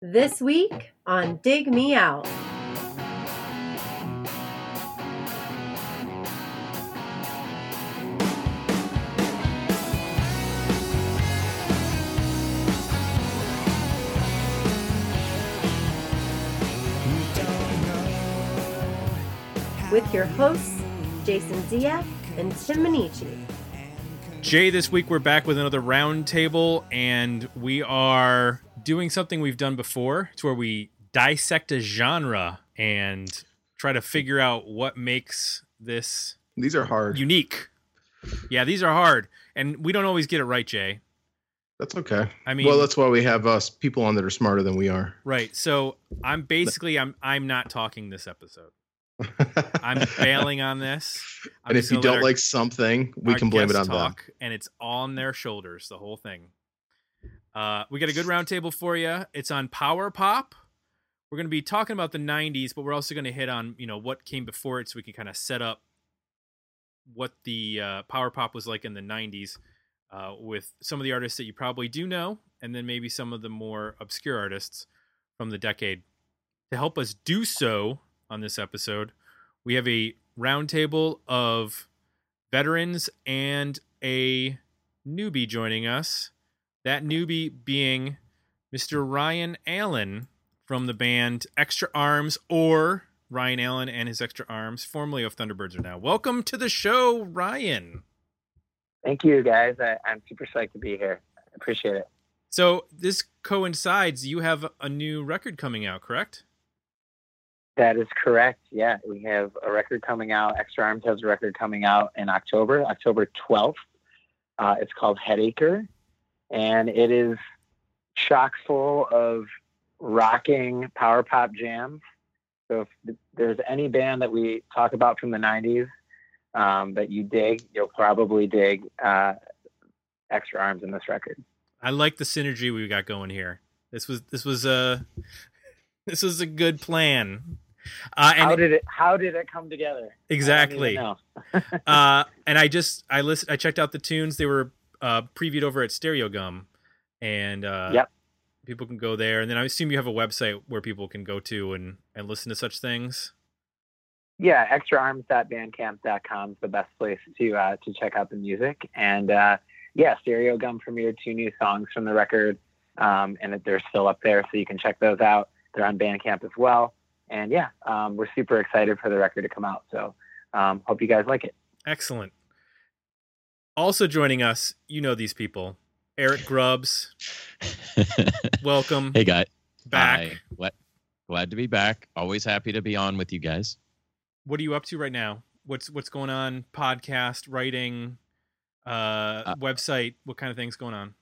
This week on Dig Me Out. With your hosts, Jason Zia and Tim Minichi. Jay, this week we're back with another roundtable, and we are doing something we've done before. It's where we dissect a genre and try to figure out what makes this These are hard. unique. Yeah, these are hard, and we don't always get it right, Jay. That's okay. I mean, well, that's why we have us people on that are smarter than we are. right. So I'm basically I'm I'm not talking this episode. I'm bailing on this. I'm and if you don't our- like something, we can blame it on them. and it's on their shoulders, the whole thing. Uh, we got a good roundtable for you. It's on Power Pop. We're going to be talking about the '90s, but we're also going to hit on you know what came before it, so we can kind of set up what the uh, Power Pop was like in the '90s uh, with some of the artists that you probably do know, and then maybe some of the more obscure artists from the decade. To help us do so on this episode, we have a roundtable of veterans and a newbie joining us. That newbie being Mr. Ryan Allen from the band Extra Arms, or Ryan Allen and his Extra Arms, formerly of Thunderbirds are now. Welcome to the show, Ryan. Thank you, guys. I, I'm super psyched to be here. I appreciate it. So this coincides. You have a new record coming out, correct? That is correct. Yeah, we have a record coming out. Extra Arms has a record coming out in October, October 12th. Uh, it's called Headacher, and it is chock full of rocking power pop jams. So if there's any band that we talk about from the 90s um, that you dig, you'll probably dig uh, Extra Arms in this record. I like the synergy we got going here. This was this was a this was a good plan. Uh, and how did it? How did it come together? Exactly. I don't even know. uh, and I just I listened. I checked out the tunes. They were uh, previewed over at Stereogum, and uh, Yep. people can go there. And then I assume you have a website where people can go to and and listen to such things. Yeah, extraarms.bandcamp.com is the best place to uh, to check out the music. And uh, yeah, Stereogum premiered two new songs from the record, um, and they're still up there, so you can check those out. They're on Bandcamp as well. And yeah, um, we're super excited for the record to come out. So um, hope you guys like it. Excellent. Also joining us, you know these people, Eric Grubbs. Welcome hey guy. back. Hi. Glad, glad to be back. Always happy to be on with you guys. What are you up to right now? What's what's going on? Podcast, writing, uh, Uh, website. What kind of things going on?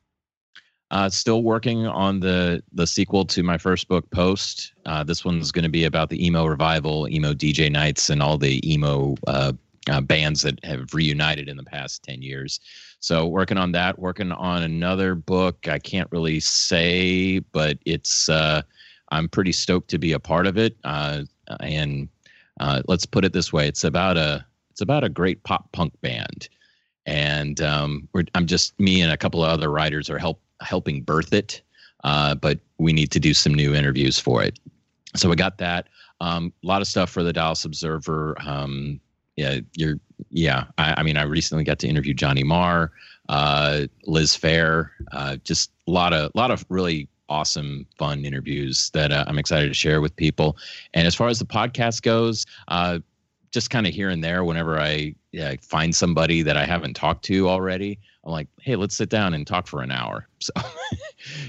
Uh, still working on the the sequel to my first book, Post. Uh, this one's going to be about the emo revival, emo DJ nights, and all the emo uh, uh, bands that have reunited in the past ten years. So working on that. Working on another book. I can't really say, but it's. Uh, I'm pretty stoked to be a part of it. Uh, and uh, let's put it this way: it's about a it's about a great pop punk band, and um, I'm just me and a couple of other writers are help helping birth it, uh, but we need to do some new interviews for it. So we got that. Um, a lot of stuff for the Dallas Observer. Um, yeah, you're. Yeah, I, I mean, I recently got to interview Johnny Marr, uh, Liz Phair. Uh, just a lot of, lot of really awesome, fun interviews that uh, I'm excited to share with people. And as far as the podcast goes, uh, just kind of here and there, whenever I yeah, find somebody that I haven't talked to already, I'm like, hey, let's sit down and talk for an hour. So,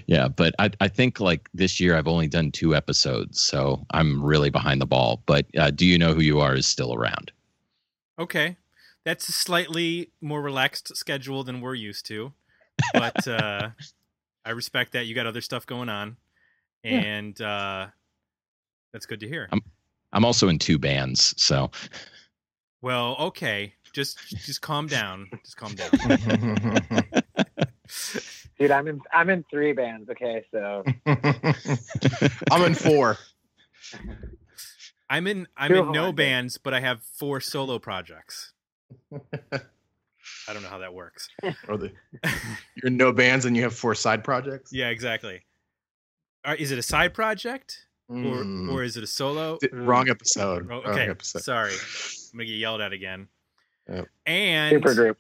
yeah, but I, I think like this year I've only done two episodes, so I'm really behind the ball. But uh, Do You Know Who You Are is still around. Okay. That's a slightly more relaxed schedule than we're used to. But uh I respect that you got other stuff going on. Yeah. And uh that's good to hear. Um, I'm also in two bands, so Well, okay. Just just calm down. Just calm down. Dude, I'm in I'm in three bands. Okay, so I'm in four. I'm in I'm Two in no hard. bands, but I have four solo projects. I don't know how that works. Or the, you're in no bands and you have four side projects. Yeah, exactly. is it a side project or Mm. or is it a solo? Th- wrong episode. Oh, Wrong okay, episode. sorry, I'm gonna get yelled at again. Yep. And Super group.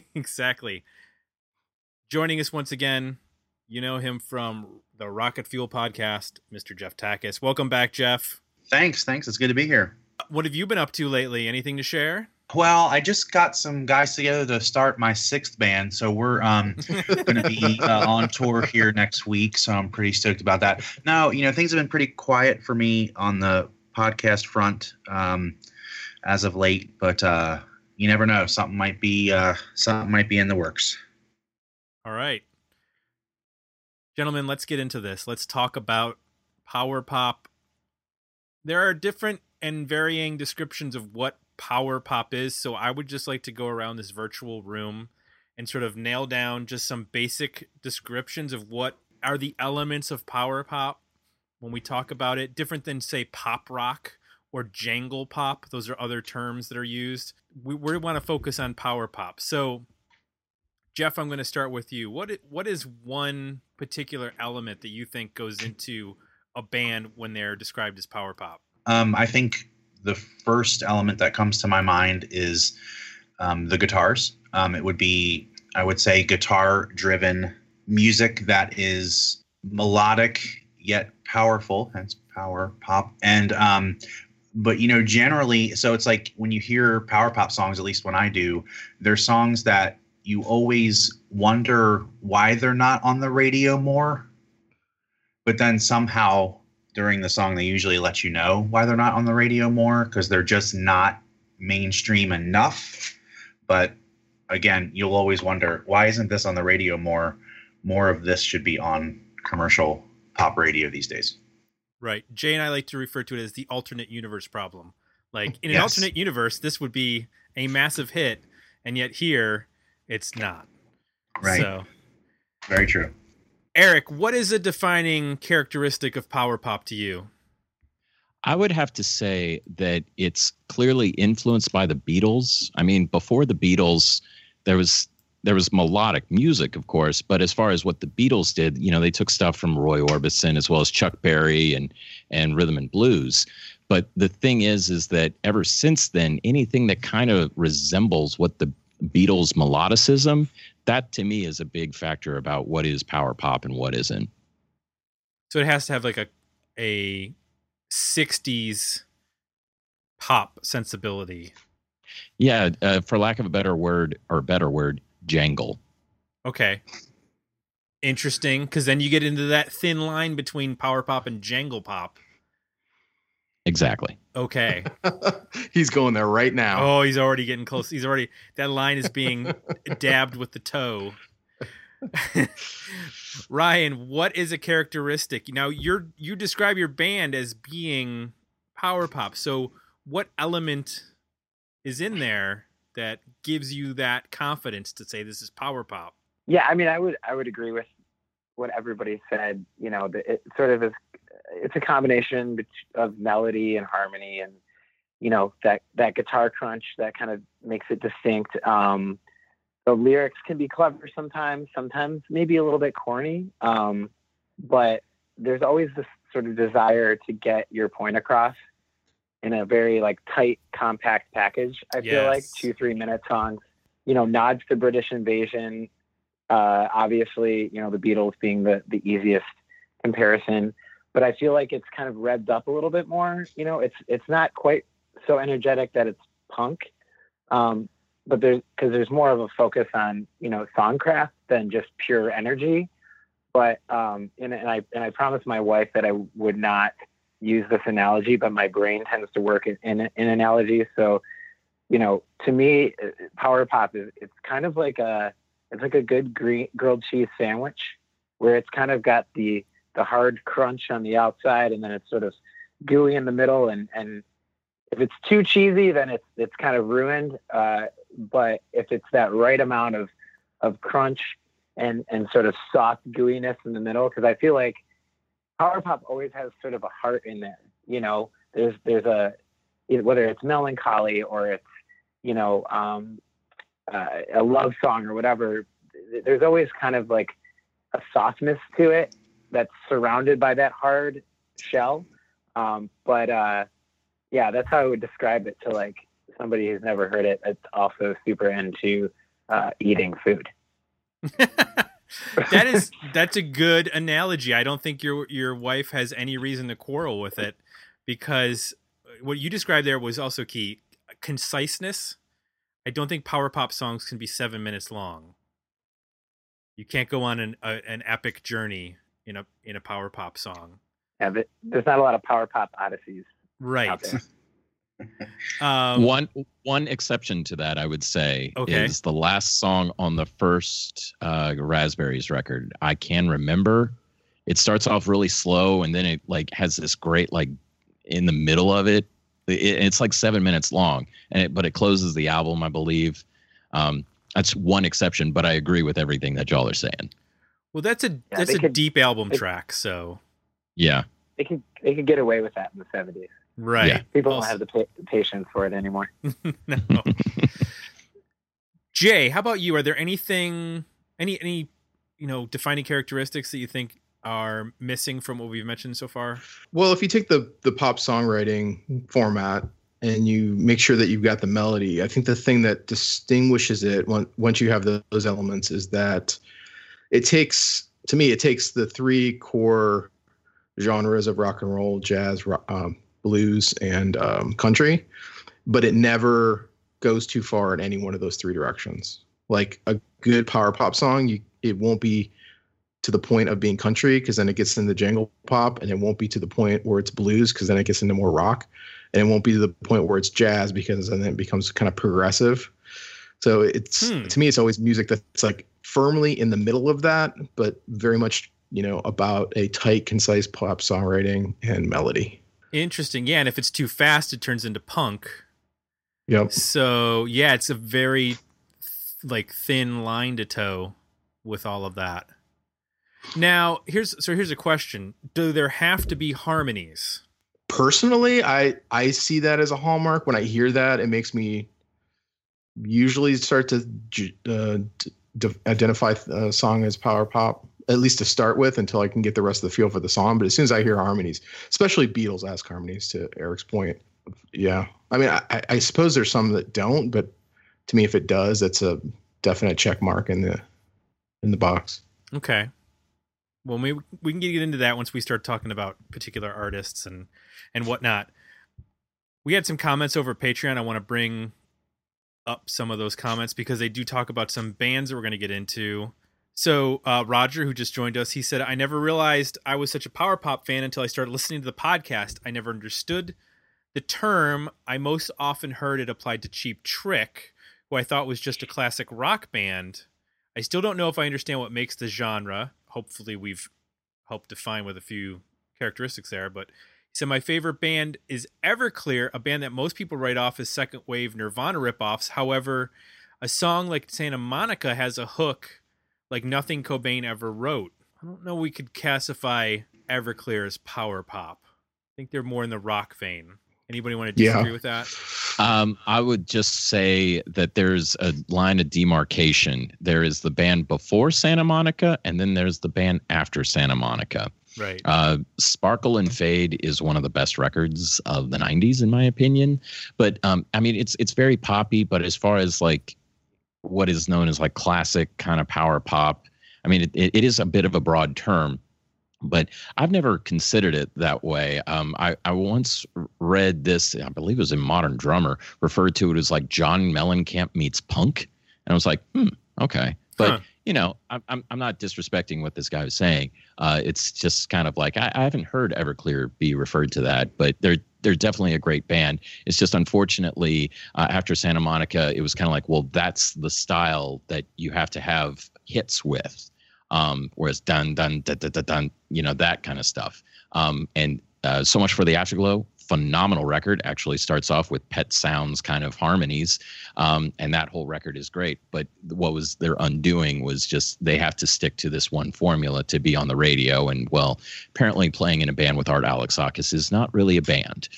exactly. Joining us once again, you know him from the Rocket Fuel podcast, Mr. Jeff Takis. Welcome back, Jeff. Thanks, thanks. It's good to be here. What have you been up to lately? Anything to share? Well, I just got some guys together to start my sixth band, so we're um, going to be uh, on tour here next week. So I'm pretty stoked about that. Now, you know, things have been pretty quiet for me on the podcast front um, as of late, but uh, you never know. Something might be uh, something might be in the works. All right. Gentlemen, let's get into this. Let's talk about power pop. There are different and varying descriptions of what power pop is, so I would just like to go around this virtual room and sort of nail down just some basic descriptions of what are the elements of power pop when we talk about it, different than say pop rock or jangle pop. Those are other terms that are used. We, we want to focus on power pop. So, Jeff, I'm going to start with you. What what is one particular element that you think goes into a band when they're described as power pop? Um, I think the first element that comes to my mind is um, the guitars. Um, it would be, I would say, guitar driven music that is melodic yet powerful, hence power pop. And, um, but you know, generally, so it's like when you hear power pop songs, at least when I do, they're songs that you always wonder why they're not on the radio more. But then somehow during the song they usually let you know why they're not on the radio more because they're just not mainstream enough but again you'll always wonder why isn't this on the radio more more of this should be on commercial pop radio these days Right. Jay and I like to refer to it as the alternate universe problem. Like in an Yes. alternate universe, this would be a massive hit, and yet here it's not. right So, very true Eric, what is a defining characteristic of power pop to you? I would have to say that it's clearly influenced by the Beatles. I mean, before the Beatles, there was there was melodic music, of course, but as far as what the Beatles did, you know, they took stuff from Roy Orbison as well as Chuck Berry and and rhythm and blues. But the thing is, is that ever since then, anything that kind of resembles what the Beatles melodicism, that to me is a big factor about what is power pop and what isn't. So it has to have like a a 60s pop sensibility. Yeah, uh, for lack of a better word or better word, jangle. Okay. Interesting, because then you get into that thin line between power pop and jangle pop. Exactly. Okay. He's going there right now. Oh, he's already getting close. He's already that line is being dabbed with the toe. Ryan, what is a characteristic? Now you're you describe your band as being power pop. So what element is in there that gives you that confidence to say this is power pop? Yeah, I mean, I would I would agree with what everybody said. You know, the, it sort of is. It's a combination of melody and harmony, and you know that that guitar crunch that kind of makes it distinct. Um, the lyrics can be clever sometimes, sometimes maybe a little bit corny, um, but there's always this sort of desire to get your point across in a very like tight, compact package. I feel like two three minute songs. You know, nods to British invasion, uh, obviously, you know, the Beatles being the, the easiest comparison, but I feel like it's kind of revved up a little bit more. You know, it's it's not quite so energetic that it's punk, um, but there's because there's more of a focus on you know songcraft than just pure energy. But um, and, and I and I promised my wife that I would not use this analogy, but my brain tends to work in in, in analogies. So, you know, to me, power pop is it's kind of like a it's like a good green, grilled cheese sandwich where it's kind of got the the hard crunch on the outside and then it's sort of gooey in the middle and and if it's too cheesy then it's it's kind of ruined. Uh, but if it's that right amount of of crunch and and sort of soft gooiness in the middle because I feel like power pop always has sort of a heart in there you know? There's there's a whether it's melancholy or it's you know um, uh, a love song or whatever there's always kind of like a softness to it that's surrounded by that hard shell. Um, but uh, yeah, that's how I would describe it to like somebody who's never heard it. It's also super into uh, eating food. that is that's a good analogy. I don't think your your wife has any reason to quarrel with it because what you described there was also key conciseness. I don't think power pop songs can be seven minutes long. You can't go on an a, an epic journey in a in a power pop song. Yeah, there's not a lot of power pop odysseys Right. Um, one one exception to that, I would say, Okay. is the last song on the first uh, Raspberries record. I can remember. It starts off really slow, and then it like has this great like in the middle of it. it it's like seven minutes long, and it, but it closes the album, I believe. Um, that's one exception, but I agree with everything that y'all are saying. Well, that's a Yeah, that's a could- deep album they- track. So Yeah, They can they could get away with that in the 70s. right. Yeah. People Also- don't have the pa- patience for it anymore. no. Jay, how about you? Are there anything, any, any, you know, defining characteristics that you think are missing from what we've mentioned so far? Well, if you take the the pop songwriting format and you make sure that you've got the melody, I think the thing that distinguishes it on- once you have the, those elements is that it takes, to me, it takes the three core genres of rock and roll, jazz, ro- um, blues, and um, country, but it never goes too far in any one of those three directions. Like a good power pop song, you it won't be to the point of being country because then it gets into jangle pop and it won't be to the point where it's blues because then it gets into more rock and it won't be to the point where it's jazz because then it becomes kind of progressive so it's Hmm. to me it's always music that's like firmly in the middle of that but very much you know about a tight concise pop songwriting and melody Interesting. Yeah, and if it's too fast, it turns into punk. yep So yeah, it's a very like thin line to toe with all of that. Now, here's so here's a question: Do there have to be harmonies? personally i i see that as a hallmark when i hear that it makes me usually start to uh, d- identify a song as power pop at least to start with until i can get the rest of the feel for the song but as soon as i hear harmonies especially beatlesque harmonies to eric's point yeah i mean i, I suppose there's some that don't but to me if it does that's a definite check mark in the in the box Okay. Well, we we can get into that once we start talking about particular artists and and whatnot. We had some comments over Patreon. I want to bring up some of those comments because they do talk about some bands that we're going to get into. So uh, Roger, who just joined us, he said, "I never realized I was such a power pop fan until I started listening to the podcast. I never understood the term. I most often heard it applied to Cheap Trick, who I thought was just a classic rock band." I still don't know if I understand what makes the genre. Hopefully, we've helped define with a few characteristics there. But said, My favorite band is Everclear, a band that most people write off as second wave Nirvana ripoffs. However, a song like Santa Monica has a hook like nothing Cobain ever wrote. I don't know we could classify Everclear as power pop. I think they're more in the rock vein. Anybody want to Yeah. disagree with that? Um, I would just say that there's a line of demarcation. There is the band before Santa Monica, and then there's the band after Santa Monica. Right. Uh, Sparkle and Fade is one of the best records of the '90s, in my opinion. But um, I mean, it's it's very poppy. But as far as like what is known as like classic kind of power pop, I mean, it, it is a bit of a broad term. But I've never considered it that way. Um, I, I once read this, I believe it was in Modern Drummer, referred to it as like John Mellencamp meets punk. And I was like, hmm, okay. But, Huh. You know, I'm, I'm, not disrespecting what this guy was saying. Uh, it's just kind of like, I, I haven't heard Everclear be referred to that, but they're, they're definitely a great band. It's just unfortunately, uh, after Santa Monica, it was kind of like, well, that's the style that you have to have hits with um, whereas dun dun dun dun, dun you know that kind of stuff. Um, and uh, so much for the Afterglow. Phenomenal record. Actually starts off with Pet Sounds kind of harmonies, um, and that whole record is great. But what was their undoing was just they have to stick to this one formula to be on the radio. And well, apparently playing in a band with Art Alexakis is not really a band.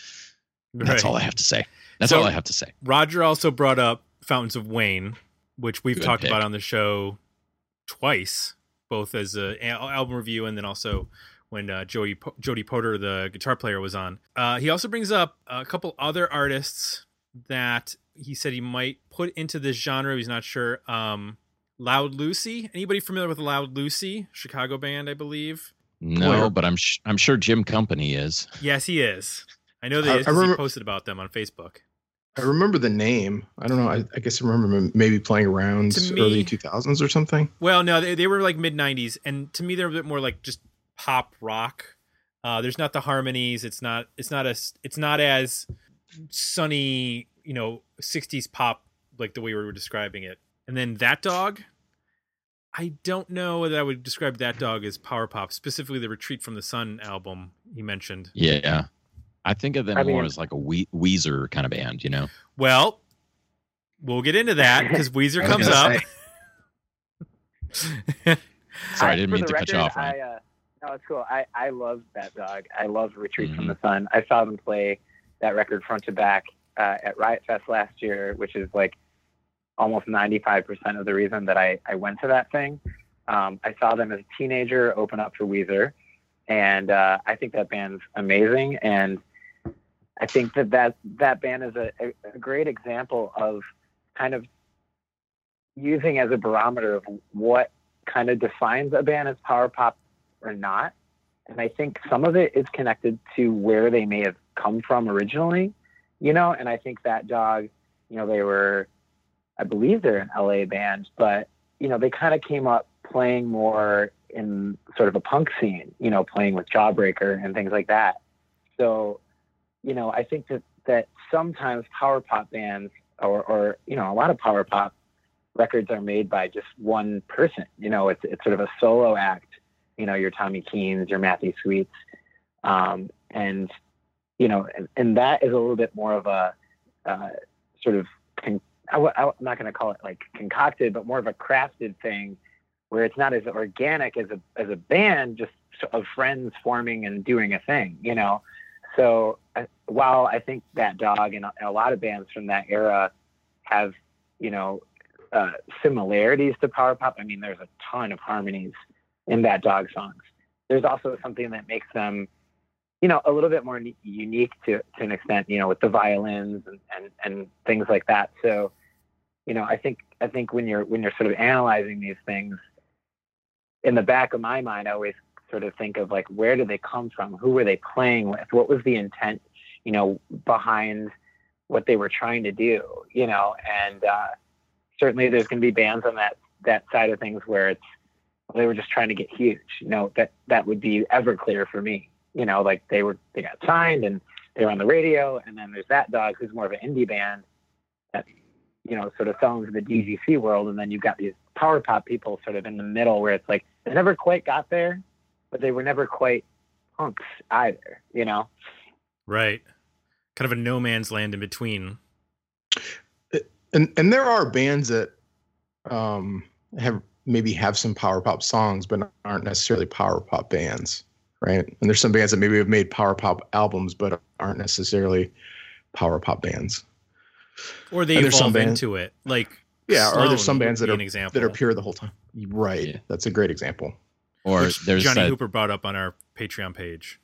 That's Right. all I have to say. That's So- all I have to say. Roger also brought up Fountains of Wayne, which we've Good talked pick. about on the show twice, both as a al- album review and then also when uh, Jody Jody Porter, the guitar player, was on. Uh, he also brings up a couple other artists that he said he might put into this genre. He's not sure. Um, Loud Lucy. Anybody familiar with Loud Lucy? Chicago band, I believe. No, Where? but I'm sh- I'm sure Jim Company is. Yes, he is. I know I- that I he remember- posted about them on Facebook. I remember the name. I don't know. I, I guess I remember maybe playing around me- early 2000s or something. Well, no, they, they were like mid '90s, and to me, they're a bit more like just pop rock. Uh, there's not the harmonies. It's not. It's not as. It's not as sunny. You know, '60s pop like the way we were describing it. And then that dog. I don't know whether I would describe that dog as power pop, specifically the Retreat from the Sun album he mentioned. Yeah, I think of them I more mean- as like a we- Weezer kind of band. You know. Well, we'll get into that because Weezer comes up. Sorry, I didn't mean the to cut you off, Ryan. I, uh, no, it's cool. I, I love that dog. I love Retreat from Mhm. the Sun. I saw them play that record front to back uh, at Riot Fest last year, which is like almost 95% of the reason that I, I went to that thing. Um, I saw them as a teenager open up for Weezer, and uh, I think that band's amazing. And I think that that, that band is a, a great example of kind of using as a barometer of what kind of defines a band as power pop or not. And I think some of it is connected to where they may have come from originally, you know, and I think that dog, you know, they were, I believe they're an LA band, but, you know, they kind of came up playing more in sort of a punk scene, you know, playing with Jawbreaker and things like that. So, you know, I think that, that sometimes power pop bands or, or, you know, a lot of power pop records are made by just one person. You know, it's it's sort of a solo act. You know, your Tommy Keens, your Matthew Sweets, um, and you know, and, and that is a little bit more of a uh, sort of con- I, w- I'm not going to call it like concocted, but more of a crafted thing, where it's not as organic as a as a band, just of friends forming and doing a thing. You know, so uh, while I think that dog and a, lot of bands from that era have you know uh, similarities to power pop. I mean, there's a ton of harmonies in that dog songs. There's also something that makes them, you know, a little bit more unique to, to an extent, you know, with the violins and, and, and things like that. So, you know, I think, I think when you're, when you're sort of analyzing these things in the back of my mind, I always sort of think of like, where did they come from? Who were they playing with? What was the intent, you know, behind what they were trying to do, you know, and, uh, certainly there's going to be bands on that that side of things where it's they were just trying to get huge. You know that that would be Everclear for me. You know, like they were they got signed and they were on the radio, and then there's that dog who's more of an indie band that you know sort of fell into the DGC world, and then you've got these power pop people sort of in the middle where it's like they never quite got there, but they were never quite punks either. You know. Right. Kind of a no man's land in between. and and there are bands that um have maybe have some power pop songs but aren't necessarily power pop bands right and there's some bands that maybe have made power pop albums but aren't necessarily power pop bands Or they And there's some evolve band- into it. Like yeah or there's some bands that are example. that are pure the whole time right Yeah. that's a great example Or which there's Johnny that, Hooper brought up on our Patreon page.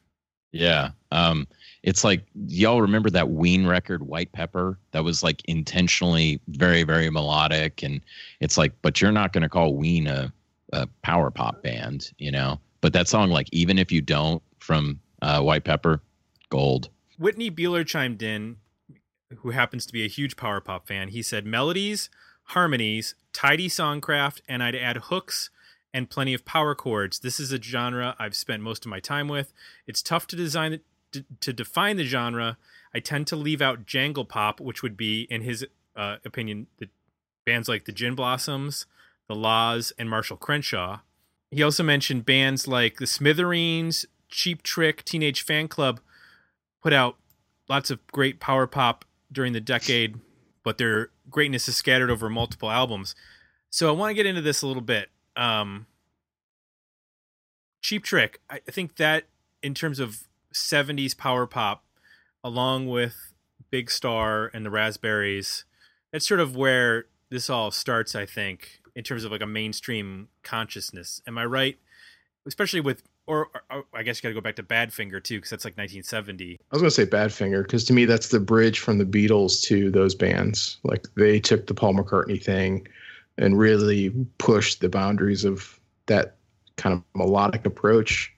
Yeah. Um, it's like y'all remember that Ween record, White Pepper? That was like intentionally very, very melodic, and it's like, but you're not going to call Ween a, a power pop band, you know? But that song, like, even if you don't, from uh, White Pepper, gold. Whitney Beeler chimed in, who happens to be a huge power pop fan. He said melodies, harmonies, tidy songcraft, and I'd add hooks and plenty of power chords. This is a genre I've spent most of my time with. It's tough to design to, define the genre. I tend to leave out jangle pop, which would be, in his uh, opinion, the bands like the Gin Blossoms, the La's, and Marshall Crenshaw. He also mentioned bands like the Smithereens, Cheap Trick, Teenage Fanclub put out lots of great power pop during the decade, but their greatness is scattered over multiple albums. So I want to get into this a little bit. Um, Cheap Trick, I think that in terms of 70s power pop, along with Big Star and the Raspberries, that's sort of where this all starts, I think. in terms of like a mainstream consciousness. Am I right? Especially with, or, or I guess you got to go back to Badfinger too, because that's like 1970. I was gonna say Badfinger because to me that's the bridge from the Beatles to those bands. Like they took the Paul McCartney thing and really push the boundaries of that kind of melodic approach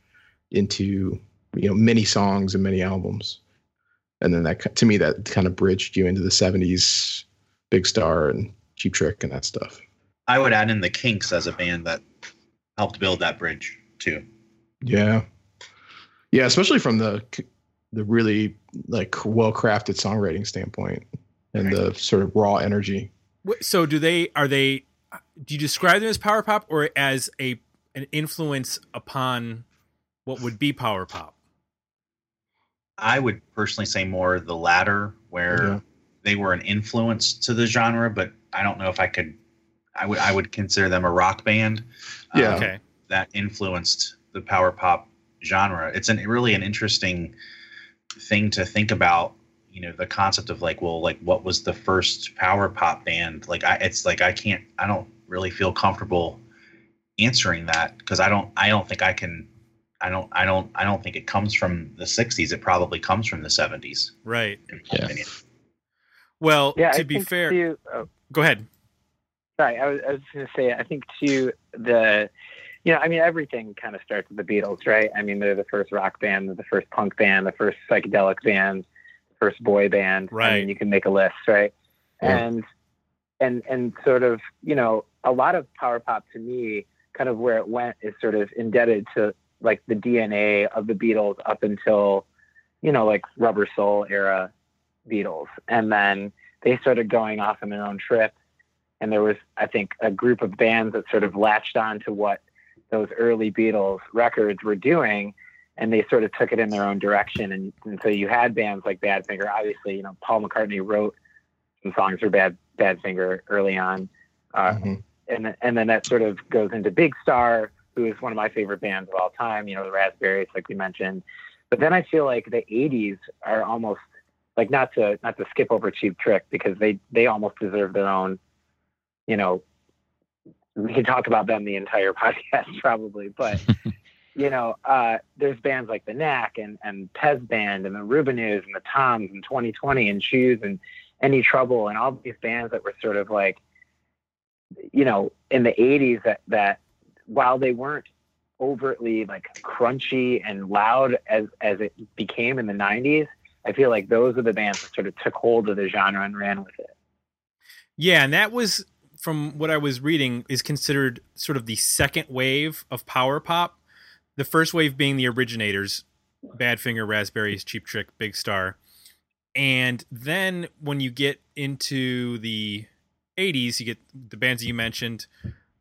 into you know many songs and many albums. And then that to me that kind of bridged you into the 70s Big Star and Cheap Trick and that stuff. I would add in the Kinks as a band that helped build that bridge too. Yeah. Yeah, especially from the the really like well crafted songwriting standpoint and Right. the sort of raw energy. So do they? Are they? Do you describe them as power pop or as a an influence upon what would be power pop? I would personally say more the latter, where Yeah. they were an influence to the genre, but I don't know if I could. I would I would consider them a rock band. Um, yeah. Okay. that influenced the power pop genre. It's an really an interesting thing to think about. You know, the concept of like, well, like what was the first power pop band? Like, I it's like I can't, I don't really feel comfortable answering that because I don't, I don't think I can. I don't, I don't, I don't think it comes from the '60s. It probably comes from the '70s. Right. In my Yeah. opinion. Well, Yeah, to I be fair, too- oh, go ahead. sorry, I was, I was going to say, I think too the, you know, I mean, everything kind of starts with the Beatles, right? I mean, they're the first rock band, they're the first punk band, the first psychedelic band, the first boy band. I Right. mean, you can make a list, right? Yeah. And and and sort of, you know, a lot of power pop to me, kind of where it went is sort of indebted to like the DNA of the Beatles up until, you know, like Rubber Soul era Beatles, and then they started going off on their own trip and there was i think a group of bands that sort of latched on to what those early beatles records were doing and they sort of took it in their own direction. And, and so you had bands like badfinger. Obviously you know paul mccartney wrote some songs for bad badfinger early on. Uh, Mhm. and, and then that sort of goes into big star who is one of my favorite bands of all time you know the raspberries like we mentioned. But then i feel like the 80s are almost like not to not to skip over cheap trick because they they almost deserve their own you know we could talk about them the entire podcast probably but you know uh there's bands like the knack and and Pezband and the rubinoos and the toms and 20/20 and shoes and any trouble and all these bands that were sort of like you know in the 80s that that while they weren't overtly like crunchy and loud as as it became in the 90s i feel like those are the bands that sort of took hold of the genre and ran with it Yeah, and that was from what I was reading is considered sort of the second wave of power pop. The first wave being the originators, Badfinger, Raspberries, Cheap Trick, Big Star. And then when you get into the 80s, you get the bands you mentioned,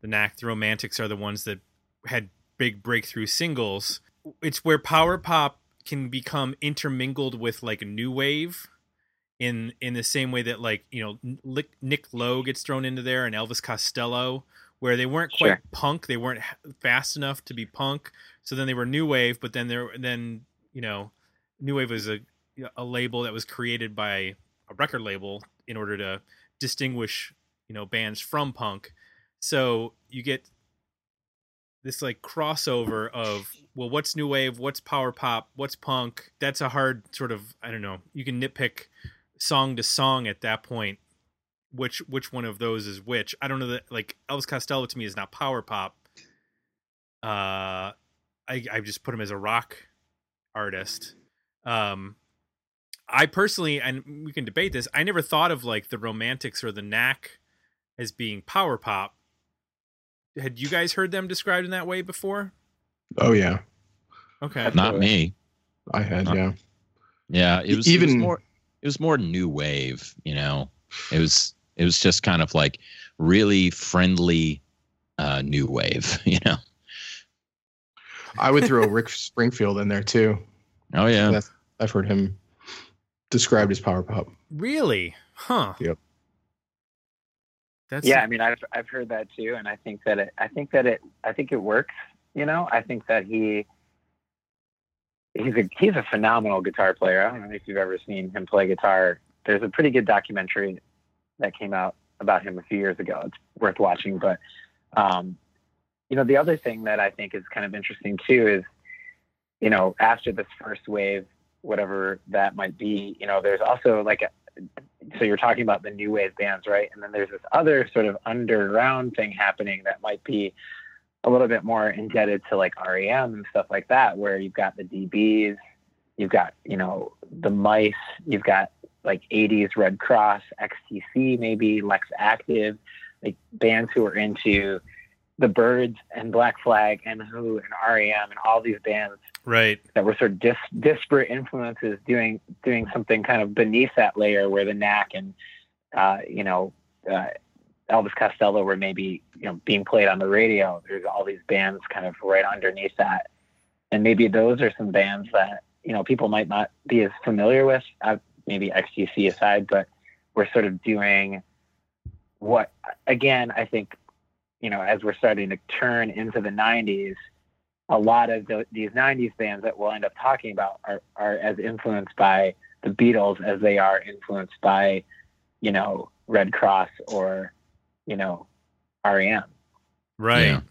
the Knack, the Romantics are the ones that had big breakthrough singles. It's where power pop can become intermingled with like a new wave in in the same way that like you know Nick Lowe gets thrown into there and Elvis Costello, where they weren't quite Sure. punk, they weren't fast enough to be punk, so then they were new wave, but then there then you know new wave was a a label that was created by a record label in order to distinguish you know bands from punk, so you get this like crossover of well what's new wave what's power pop what's punk? That's a hard sort of i don't know you can nitpick song to song at that point which which one of those is which i don't know that like elvis costello to me is not power pop uh i i just put him as a rock artist um i personally and we can debate this i never thought of like the romantics or the knack as being power pop had you guys heard them described in that way before Oh yeah, okay Not me. I had Huh. yeah. Yeah, it was, it was even- more. It was more new wave. You know, it was it was just kind of like really friendly uh, new wave. You know. I would throw Rick Springfield in there too. Oh yeah. That's, I've heard him described as power pop. really huh Yep. that's yeah i mean i've i've heard that too and i think that it i think that it i think it works you know i think that he he's a he's a phenomenal guitar player i don't know if you've ever seen him play guitar there's a pretty good documentary that came out about him a few years ago it's worth watching. But um, you know, the other thing that I think is kind of interesting too is, you know, after this first wave, whatever that might be, you know, there's also like a so you're talking about the new wave bands, right? And then there's this other sort of underground thing happening that might be a little bit more indebted to like REM and stuff like that, where you've got the dB's, you've got, you know, the mice, you've got like 80s Red Cross, XTC, maybe Let's Active, like bands who are into the Byrds and Black Flag and Who and REM and all these bands right that were sort of dis- disparate influences doing doing something kind of beneath that layer where the knack and uh, you know uh, Elvis Costello were maybe you know being played on the radio. There's all these bands kind of right underneath that, and maybe those are some bands that you know people might not be as familiar with. Uh, maybe XTC aside, but we're sort of doing what again I think you know as we're starting to turn into the 90s a lot of the, these 90s bands that we'll end up talking about are, are as influenced by the Beatles as they are influenced by, you know, Red Cross or, you know, REM. right Yeah.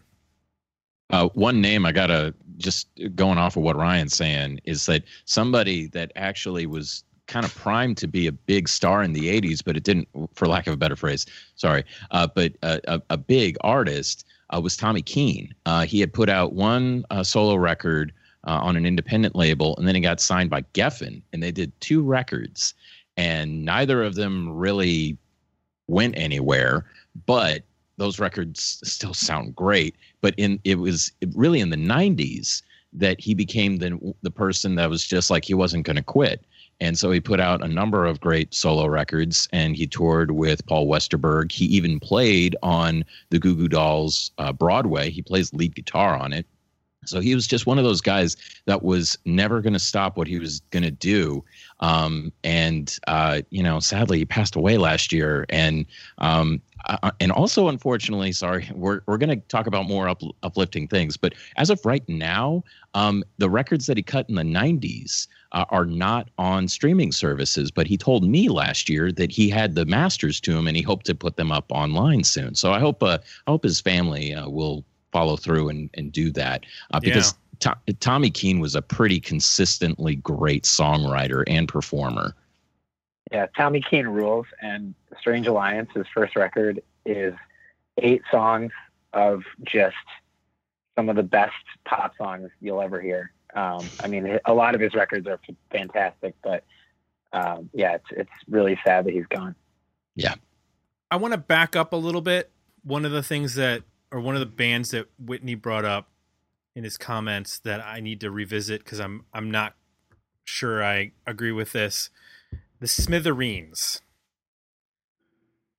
Uh, one name I gotta just going off of what Ryan's saying is that somebody that actually was kind of primed to be a big star in the 80s, but it didn't, for lack of a better phrase, sorry, uh, but a, a, a big artist uh, was Tommy Keene. Uh, he had put out one uh, solo record uh, on an independent label, and then he got signed by Geffen, and they did two records, and neither of them really went anywhere, but those records still sound great. But in it was really in the 90s that he became the the person that was just like he wasn't going to quit. And so he put out a number of great solo records and he toured with Paul Westerberg. He even played on the Goo Goo Dolls uh, Broadway. He plays lead guitar on it. So he was just one of those guys that was never going to stop what he was going to do. Um, and, uh, you know, sadly, he passed away last year. And, um, uh, and also, unfortunately, sorry, we're, we're going to talk about more up, uplifting things. But as of right now, um, the records that he cut in the 90s uh, are not on streaming services. But he told me last year that he had the masters to him and he hoped to put them up online soon. So I hope, uh, I hope his family uh, will follow through and, and do that uh, because To- Tommy Keene was a pretty consistently great songwriter and performer. Yeah, Tommy Keene rules, and Strange Alliance, his first record, is eight songs of just some of the best pop songs you'll ever hear. Um, I mean, a lot of his records are fantastic, but um, yeah, it's it's really sad that he's gone. Yeah, I want to back up a little bit. One of the things that, or one of the bands that Whitney brought up in his comments that I need to revisit because I'm I'm not sure I agree with this. The Smithereens.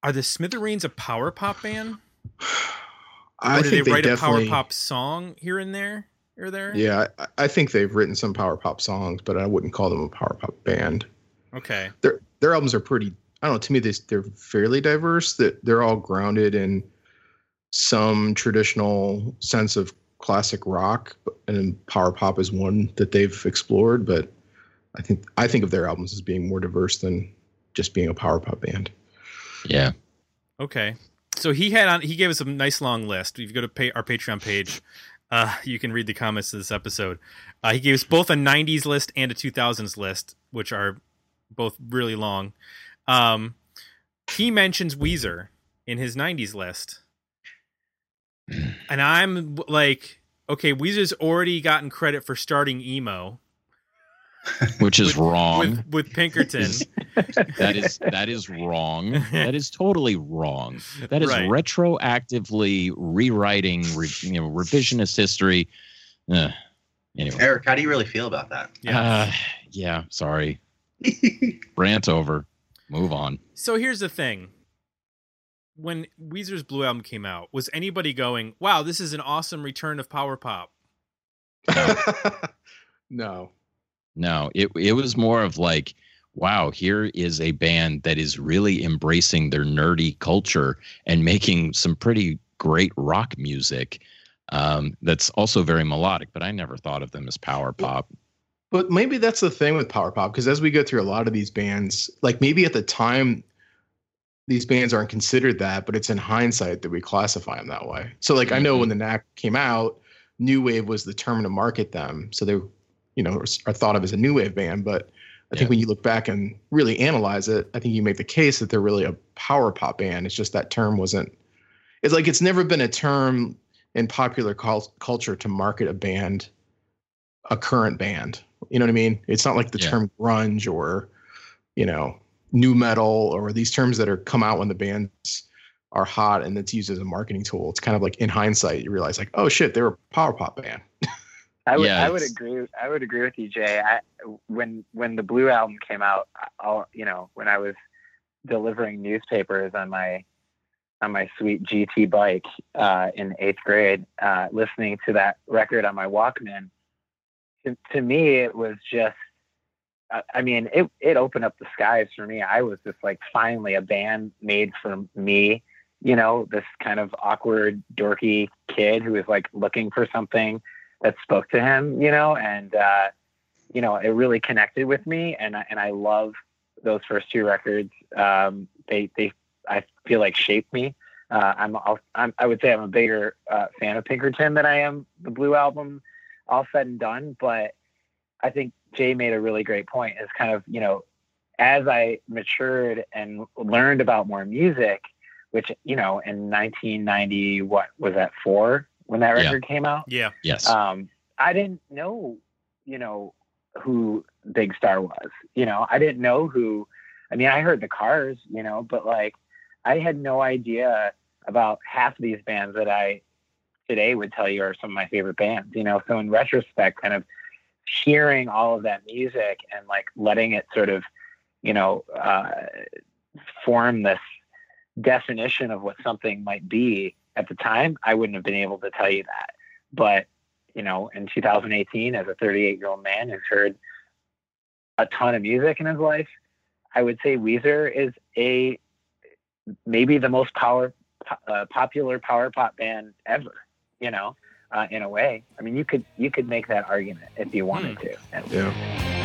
Are the Smithereens a power pop band? I or do think they they, write a power pop song here and there or there? Yeah, I, I think they've written some power pop songs, but I wouldn't call them a power pop band. Okay. Their their albums are pretty. I don't know. To me, they, they're fairly diverse. That they're all grounded in some traditional sense of classic rock, and power pop is one that they've explored. But I think I think of their albums as being more diverse than just being a power pop band. Yeah. Okay. So he had on he gave us a nice long list. If you go to pay, our Patreon page, uh, you can read the comments to this episode. Uh, he gave us both a '90s list and a 2000s list, which are both really long. Um, he mentions Weezer in his '90s list, and I'm like, okay, Weezer's already gotten credit for starting emo Which is wrong. with with Pinkerton. that is that is wrong. That is totally wrong. That is Right. retroactively rewriting, re, you know, revisionist history. Uh, anyway, Eric, how do you really feel about that? Yeah. Uh, yeah. Sorry. Rant over. Move on. So here's the thing. When Weezer's Blue Album came out, was anybody going, wow, this is an awesome return of power pop? no. No, it it was more of like, wow, here is a band that is really embracing their nerdy culture and making some pretty great rock music. Um, that's also very melodic, but I never thought of them as power pop. But maybe that's the thing with power pop because as we go through a lot of these bands, like maybe at the time these bands aren't considered that, but it's in hindsight that we classify them that way. So like I know Mhm. when the Knack came out, new wave was the term to market them, so they you know are thought of as a new wave band. But I think Yeah. when you look back and really analyze it, I think you make the case that they're really a power pop band. It's just that term wasn't. It's like it's never been a term in popular cul- culture to market a band, a current band. You know what I mean? It's not like the Yeah. term grunge or, you know, nu metal or these terms that are come out when the bands are hot and it's used as a marketing tool. It's kind of like in hindsight, you realize like, oh shit, they were a power pop band. I would, Yeah, I would agree. I would agree with you, Jay. I, when when the Blue album came out, you know, when I was delivering newspapers on my on my sweet GT bike uh, in eighth grade, uh, listening to that record on my Walkman, to, to me it was just. I- I mean, it it opened up the skies for me. I was just like, finally, a band made for me. You know, this kind of awkward, dorky kid who was like looking for something that spoke to him, you know, and uh, you know, it really connected with me, and I, and I love those first two records. Um, they they I feel like shaped me. Uh, I'm, I'm I would say I'm a bigger uh, fan of Pinkerton than I am the Blue album. All said and done, but I think Jay made a really great point. Is kind of you know, as I matured and learned about more music, which you know, in 1990, what was that four when that Yeah. record came out? Yeah. Yes. um, I didn't know, you know, who Big Star was. You know, I didn't know who. I mean, I heard the Cars, you know, but like, I had no idea about half of these bands that I today would tell you are some of my favorite bands. You know, so in retrospect, kind of hearing all of that music and like letting it sort of, you know, uh, form this definition of what something might be at the time, I wouldn't have been able to tell you that. But, you know, in 2018, as a 38 year old man who's heard a ton of music in his life, I would say Weezer is a maybe the most power uh, popular power pop band ever. You know, uh, in a way. I mean, you could you could make that argument if you wanted to. at least. Yeah.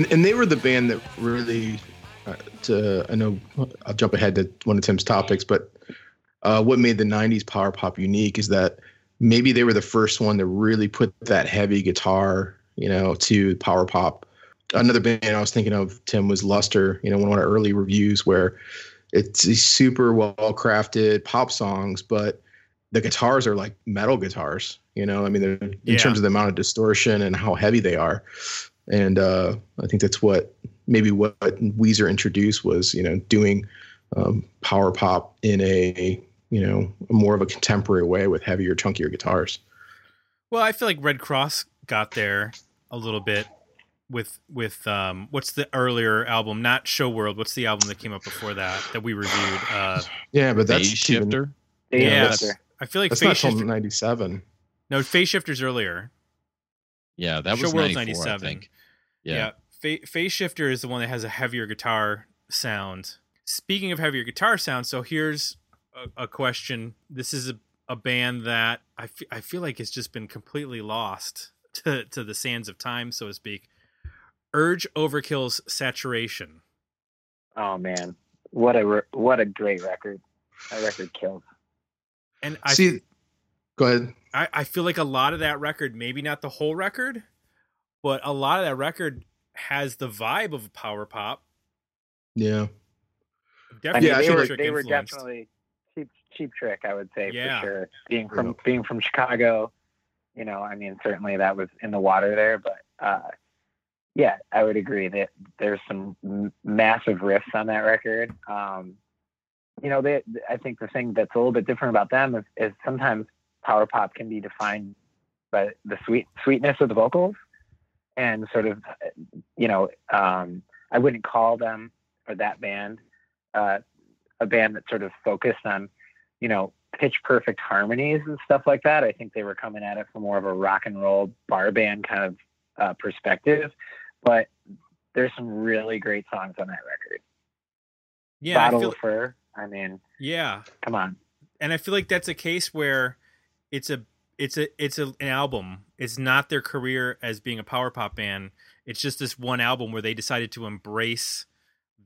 And and they were the band that really, uh, to I know I'll jump ahead to one of Tim's topics, but uh, what made the '90s power pop unique is that maybe they were the first one to really put that heavy guitar, you know, to power pop. Another band I was thinking of, Tim, was Lustre. You know, one of our early reviews where it's super well crafted pop songs, but the guitars are like metal guitars. You know, I mean, they're, in terms of the amount of distortion and how heavy they are. And uh, I think that's what maybe what Weezer introduced was, you know, doing um, power pop in a, you know, more of a contemporary way with heavier, chunkier guitars. Well, I feel like Redd Kross got there a little bit with with um what's the earlier album? Not Show World. What's the album that came up before that that we reviewed? Uh Yeah, but that's Phaseshifter. Phase Yeah, Shifter. I feel like That's Phase not till Shifter. '97. No, Phaseshifter's earlier. Yeah, that Show was World's 94, I 97. think. Yeah. Yeah. Fa- Phaseshifter is the one that has a heavier guitar sound. Speaking of heavier guitar sound, so here's a, a question. This is a, a band that I I feel like has just been completely lost to, to the sands of time, so to speak. Urge Overkill's Saturation. Oh man, what a re- what a great record. That record kills. And I, See, go ahead. I, I feel like a lot of that record, maybe not the whole record, but a lot of that record has the vibe of a power pop. Yeah. Definitely Yeah, I they were they were definitely cheap cheap trick. I would say Yeah. for sure. Being from Yeah. being from Chicago, you know, I mean, certainly that was in the water there, but uh, yeah, I would agree that there's some massive riffs on that record. Um, you know, they, I think the thing that's a little bit different about them is, is sometimes power pop can be defined by the sweet sweetness of the vocals and sort of, you know, um, I wouldn't call them or that band uh, a band that sort of focused on, you know, pitch perfect harmonies and stuff like that. I think they were coming at it from more of a rock and roll bar band kind of uh, perspective. But there's some really great songs on that record. Yeah, I Bottle feel, of Fur. I mean, yeah, come on. and I feel like that's a case where it's a it's a it's a, an album. It's not their career as being a power pop band. It's just this one album where they decided to embrace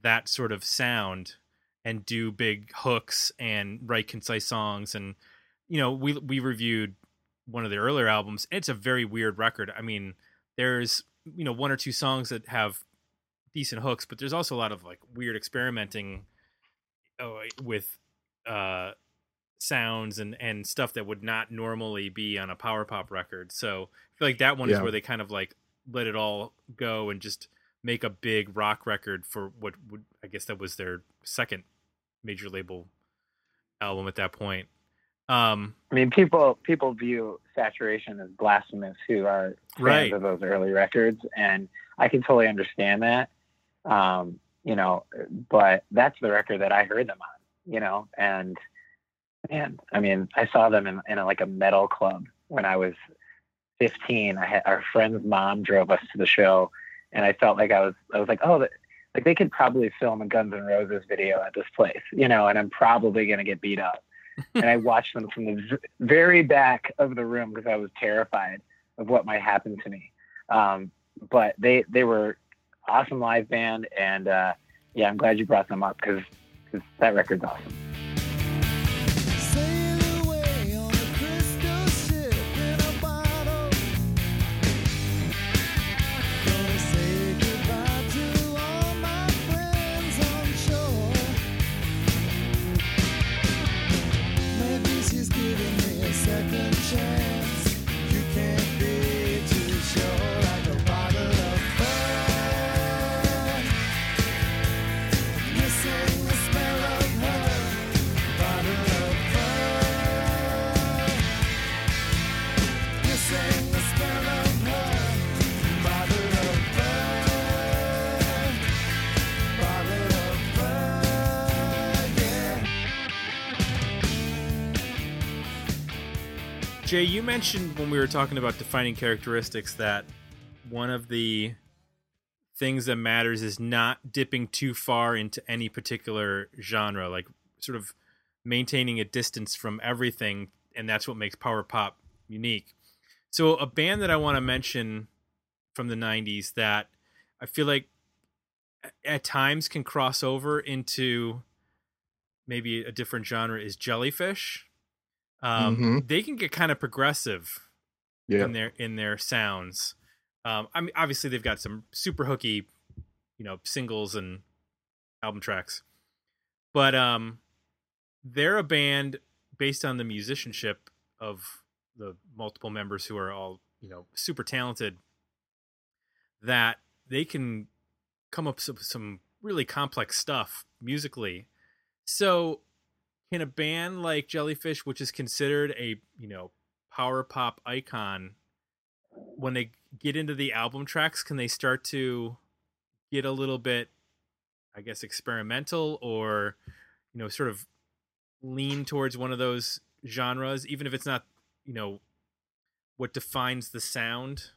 that sort of sound and do big hooks and write concise songs. And you know, we we reviewed one of their earlier albums. It's a very weird record. I mean, there's you know one or two songs that have decent hooks, but there's also a lot of like weird experimenting uh, with uh sounds and and stuff that would not normally be on a power pop record. So I feel like that one is where they kind of like let it all go and just make a big rock record for what would I guess that was their second major label album at that point. Um I mean, people people view saturation as blasphemous who are fans Right. of those early records, and I can totally understand that. Um, you know, but that's the record that I heard them on. You know, and man, I mean, I saw them in, in a, like a metal club when I was 15. I had our friend's mom drove us to the show, and I felt like I was I was like, oh, that, like they could probably film a Guns N' Roses video at this place, you know, and I'm probably gonna get beat up. and I watched them from the very back of the room because I was terrified of what might happen to me. Um, but they they were awesome live band, and uh, yeah, I'm glad you brought them up because that record's awesome. Jay, you mentioned when we were talking about defining characteristics that one of the things that matters is not dipping too far into any particular genre, like sort of maintaining a distance from everything, and that's what makes power pop unique. So, a band that I want to mention from the 90s that I feel like at times can cross over into maybe a different genre is Jellyfish. Um, Mhm. They can get kind of progressive Yeah. in their in their sounds. Um, I mean, obviously they've got some super hooky, you know, singles and album tracks, but um, they're a band based on the musicianship of the multiple members who are all you know super talented. That they can come up with some really complex stuff musically. So, can a band like Jellyfish, which is considered a you know power pop icon, when they get into the album tracks, can they start to get a little bit, I guess, experimental or you know, sort of lean towards one of those genres, even if it's not you know what defines the sound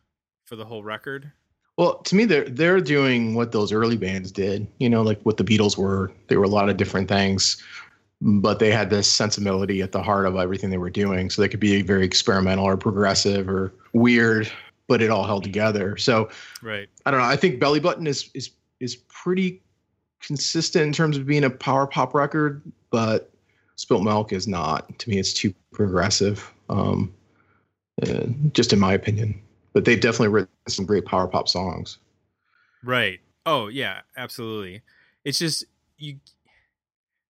for the whole record? Well, to me, they're they're doing what those early bands did. You know, like what the Beatles were. They were a lot of different things, but they had this sensibility at the heart of everything they were doing. So they could be very experimental or progressive or weird, but it all held together. So Right. I don't know. I think Bellybutton is is is pretty consistent in terms of being a power pop record, but Spilt Milk is not. To me, it's too progressive. Um, uh, just in my opinion. But they've definitely written some great power pop songs. Right. Oh yeah, absolutely. It's just you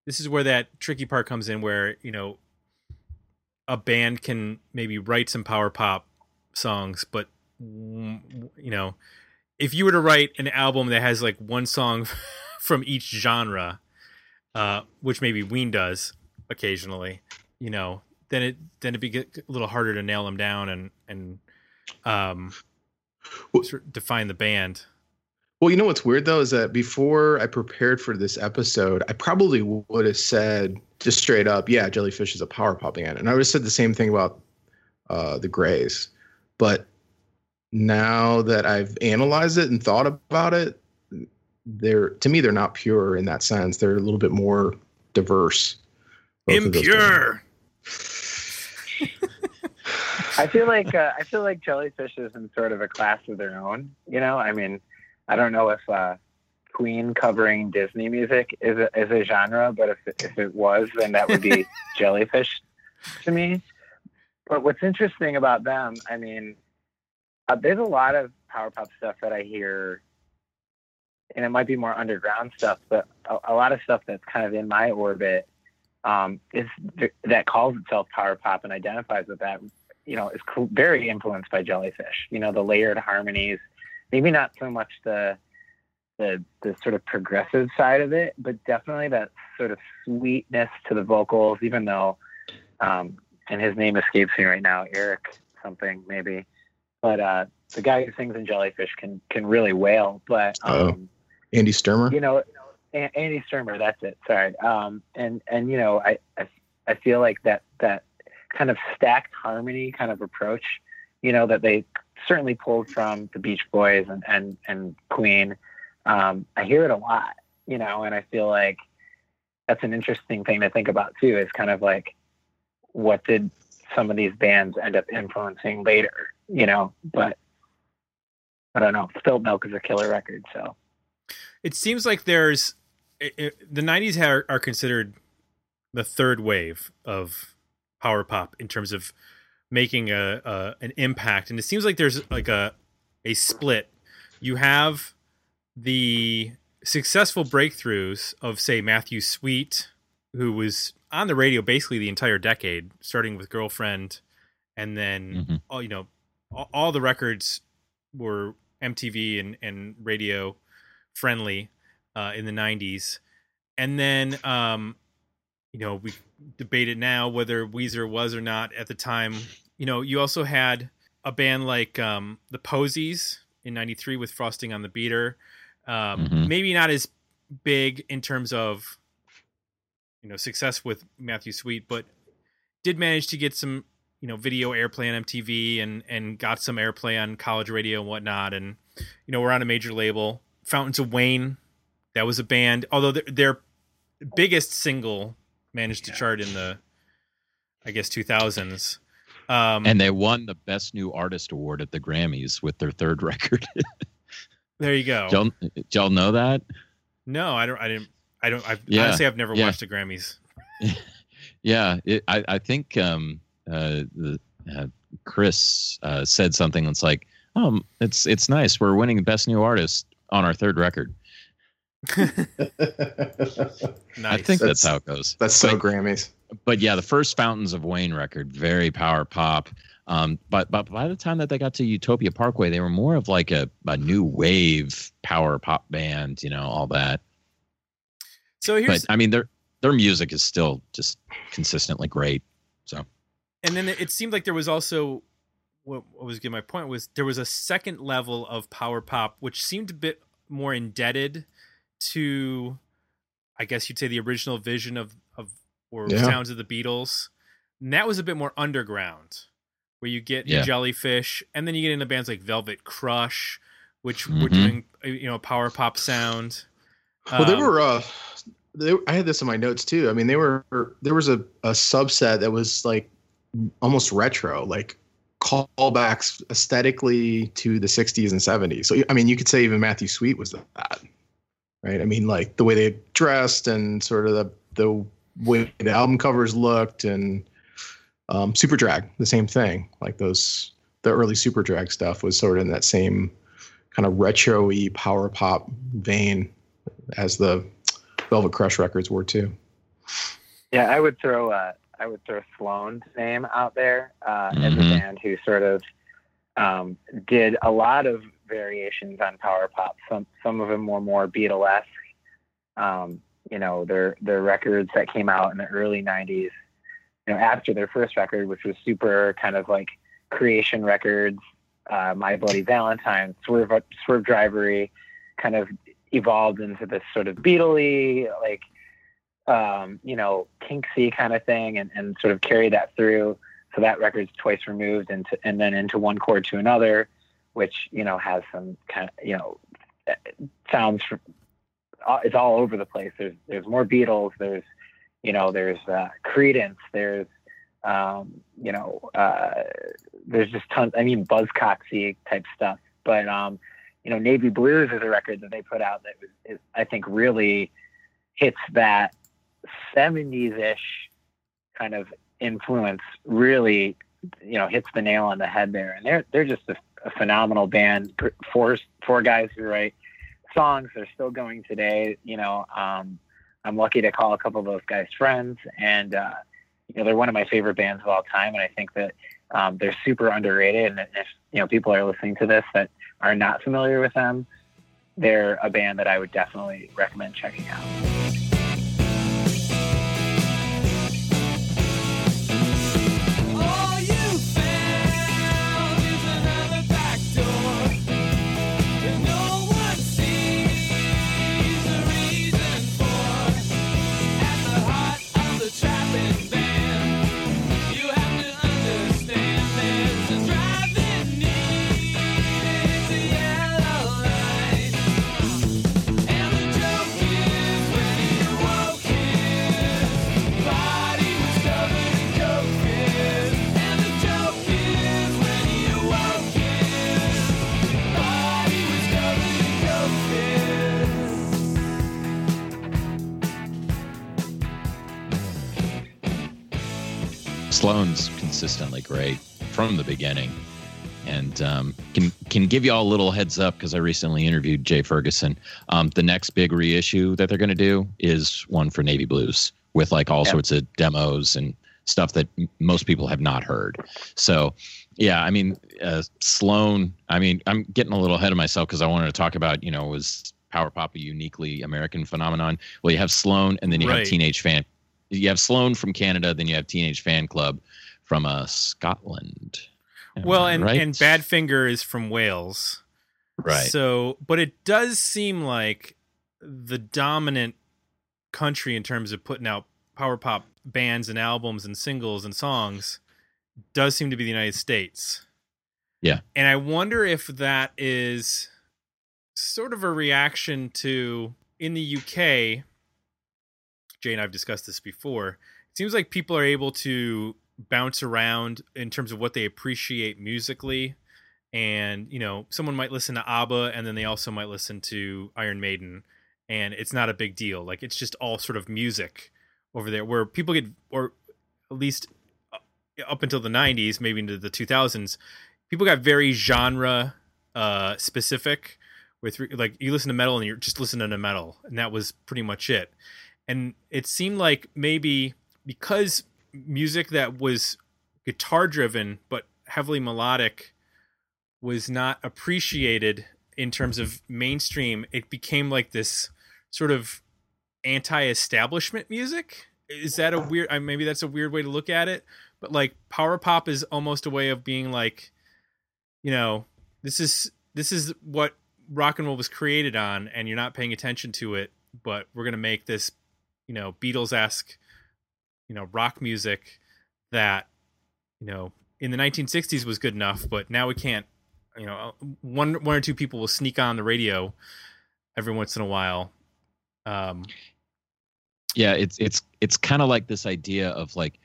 this is where that tricky part comes in, where you know a band can maybe write some power pop songs, but you know, if you were to write an album that has like one song from each genre, uh, which maybe Ween does occasionally, you know, then it then it'd be a little harder to nail them down and and um Well- sort of define the band. Well, you know what's weird though is that before I prepared for this episode, I probably would have said just straight up, yeah, Jellyfish is a power pop band, and I would have said the same thing about uh, the Grays. But now that I've analyzed it and thought about it, they're to me they're not pure in that sense. They're a little bit more diverse. both of those bands. Impure. I feel like uh, I feel like jellyfish is in sort of a class of their own. You know, I mean, I don't know if uh, Queen covering Disney music is a, is a genre, but if it, if it was, then that would be jellyfish to me. But what's interesting about them, I mean, uh, there's a lot of power pop stuff that I hear, and it might be more underground stuff, but a, a lot of stuff that's kind of in my orbit um, is that calls itself power pop and identifies with that you know, is very influenced by Jellyfish. You know, the layered harmonies, maybe not so much the the the sort of progressive side of it, but definitely that sort of sweetness to the vocals. Even though, um, and his name escapes me right now, Eric something maybe, but uh, the guy who sings in Jellyfish can can really wail. But Oh. um, Andy Sturmer. you know, A- Andy Sturmer, that's it. Sorry. Um, and and you know, I, I I feel like that that kind of stacked harmony kind of approach, you know, that they certainly pulled from the Beach Boys and and and Queen. Um, I hear it a lot, you know, and I feel like that's an interesting thing to think about too. Is kind of like what did some of these bands end up influencing later, you know? But I don't know. Spilled Milk is a killer record, so. It seems like there's it, it- the '90s are, are considered the third wave of power pop in terms of making a, a an impact, and it seems like there's like a a split. You have the successful breakthroughs of say Matthew Sweet, who was on the radio basically the entire decade, starting with Girlfriend, and then Mhm. all you know, all, all the records were MTV and and radio friendly uh, in the 90s. And then, um, you know, we debated now whether Weezer was or not at the time. You know, you also had a band like um, the Posies in 93 with Frosting on the Beater. Um, Mhm. Maybe not as big in terms of, you know, success with Matthew Sweet, but did manage to get some, you know, video airplay on MTV and, and got some airplay on college radio and whatnot. And, you know, we're on a major label. Fountains of Wayne, that was a band. Although their, their biggest single managed to chart in the, I guess, 2000s. Um, And they won the Best New Artist Award at the Grammys with their third record. there you go. did, y'all, did y'all know that? No, I don't. I didn't. I don't. I've, Yeah, honestly, I've never yeah. watched the Grammys. Yeah, it, I, I think um, uh, the, uh, Chris uh, said something that's like, "Oh, it's it's nice. We're winning Best New Artist on our third record." Nice. I think that's, That's- how it goes. That's so But- Grammys. but yeah, the first Fountains of Wayne record, very power pop. Um, but but by the time that they got to Utopia Parkway, they were more of like a, a new wave power pop band, you know, all that. so here's But I mean, their their music is still just consistently great. So and then it seemed like there was also what, what was getting my point was there was a second level of power pop which seemed a bit more indebted to i guess you'd say the original vision of of or Yeah. sounds of the beatles and that was a bit more underground where you get Yeah. jellyfish and then you get into bands like velvet crush which were Mhm. doing uh, you know a power pop sound Well, they Um, were. Uh, they, I had this in my notes too. I mean, they were. There was a, a subset that was like almost retro, like callbacks aesthetically to the '60s and '70s. So, I mean, you could say even Matthew Sweet was that, right? I mean, like the way they dressed and sort of the the way the album covers looked, and um, Superdrag, the same thing. Like those, the early Superdrag stuff was sort of in that same kind of retro-y power pop vein as the Velvet Crush records were too. Yeah, I would throw uh, I would throw Sloan's name out there uh, as a Mhm. band who sort of um, did a lot of variations on power pop. Some some of them were more Beatlesque. Um, you know, their their records that came out in the early '90s. You know, after their first record, which was super kind of like creation records, uh, My Bloody Valentine, Swerve Swerve Drivery, kind of evolved into this sort of Beatley like um, you know, kinksy kind of thing and, and sort of carry that through. So that record's twice removed into and then into one chord to another, which, you know, has some kind of, you know, sounds uh, it's all over the place. There's there's more Beatles, there's you know, there's uh Creedence, there's um, you know, uh there's just tons I mean buzzcoxy type stuff. But um, you know, Navy Blues is a record that they put out that was is, I think really hits that 70s ish kind of influence really you know hits the nail on the head there and they're they're just a, a phenomenal band. Four four guys who write songs they're still going today you know um i'm lucky to call a couple of those guys friends. And uh you know they're one of my favorite bands of all time. And i think that um they're super underrated. And if you know people are listening to this that are not familiar with them they're a band that i would definitely recommend checking out Sloan's consistently great from the beginning, and um, can can give you all a little heads up because I recently interviewed Jay Ferguson. Um, the next big reissue that they're going to do is one for Navy Blues with like all Yeah. sorts of demos and stuff that m- most people have not heard. So, yeah, I mean, uh, Sloan. I mean, I'm getting a little ahead of myself because I wanted to talk about you know was power pop a uniquely American phenomenon? Well, you have Sloan, and then you Right. have Teenage Fan you have Sloan from Canada, then you have Teenage Fanclub from uh, Scotland. Am Well, I and right? and Badfinger is from Wales. right. So, but it does seem like the dominant country in terms of putting out power pop bands and albums and singles and songs does seem to be the United States. Yeah. And I wonder if that is sort of a reaction to in the UK Jay and I've discussed this before. It seems like people are able to bounce around in terms of what they appreciate musically and you know someone might listen to ABBA and then they also might listen to Iron Maiden and it's not a big deal like it's just all sort of music over there where people get or at least uh, up until the 90s maybe into the 2000s people got very genre uh specific with like you listen to metal and you're just listening to metal and that was pretty much it and it seemed like maybe because music that was guitar driven but heavily melodic was not appreciated in terms of mainstream it became like this sort of anti-establishment music? Is that a weird maybe that's a weird way to look at it but like power pop is almost a way of being like you know this is this is what rock and roll was created on and you're not paying attention to it but we're going to make this you know beatles-esque you know rock music that you know in the 1960s was good enough but now we can't you know one one or two people will sneak on the radio every once in a while um yeah, it's it's it's kind of like this idea of like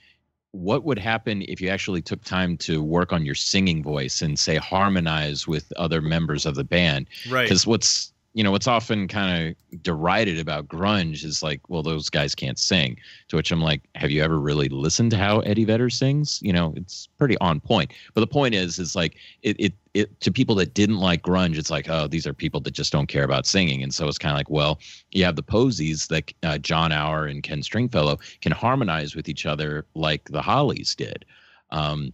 what would happen if you actually took time to work on your singing voice and say harmonize with other members of the band? Right. Because what's you know what's often kind of derided about grunge is like, well, those guys can't sing. To which I'm like, have you ever really listened to how Eddie Vedder sings? You know, it's pretty on point. But the point is, is like it it it to people that didn't like grunge, it's like, oh, these are people that just don't care about singing. And so it's kind of like, well, you have the posies that uh, Jon Auer and Ken Stringfellow can harmonize with each other like the Hollies did. Um,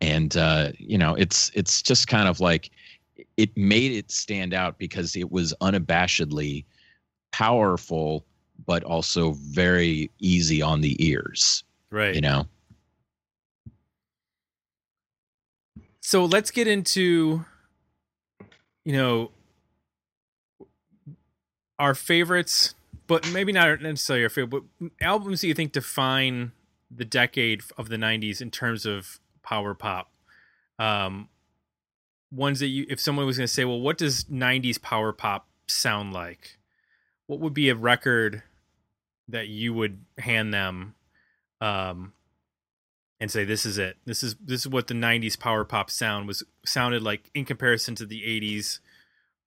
and uh, you know, it's it's just kind of like it made it stand out because it was unabashedly powerful but also very easy on the ears Right. you know So let's get into, you know, our favorites, but maybe not necessarily our favorite, but albums that you think define the decade of the '90s in terms of power pop. Um, ones that you, if someone was going to say, well, what does '90s power pop sound like? What would be a record that you would hand them? Um, and say this is it. This is this is what the '90s power pop sound was sounded like in comparison to the '80s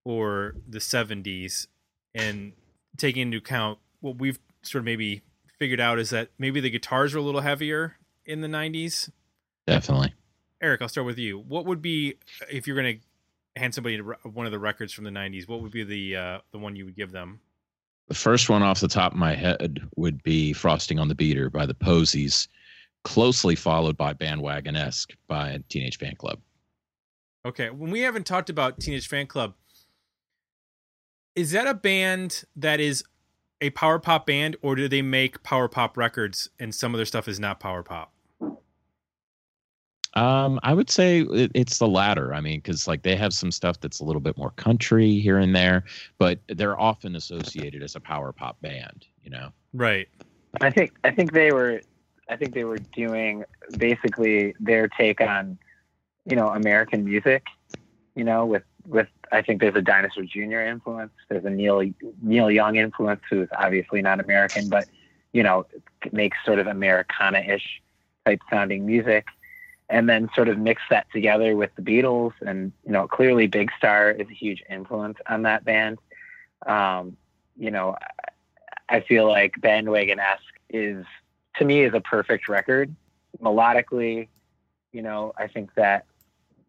or the '70s, and taking into account what we've sort of maybe figured out is that maybe the guitars were a little heavier in the '90s. definitely Eric, I'll start with you. What would be if you're going to hand somebody one of the records from the '90s? What would be the uh, the one you would give them? the first one off the top of my head would be frosting on the beater by the posies closely followed by bandwagonesque by teenage fanclub Okay, when we haven't talked about Teenage Fanclub, is that a band that is a power pop band, or do they make power pop records and some of their stuff is not power pop? Um, I would say it, it's the latter. I mean, because like they have some stuff that's a little bit more country here and there, but they're often associated as a power pop band. You know, Right. I think I think they were I think they were doing basically their take on you know American music. You know, with with I think there's a Dinosaur Jr. influence. There's a Neil Neil Young influence, who's obviously not American, but you know makes sort of Americana-ish type sounding music. And then sort of mix that together with the Beatles, and you know clearly Big Star is a huge influence on that band. Um, you know, I feel like Bandwagonesque is to me is a perfect record. Melodically, you know, I think that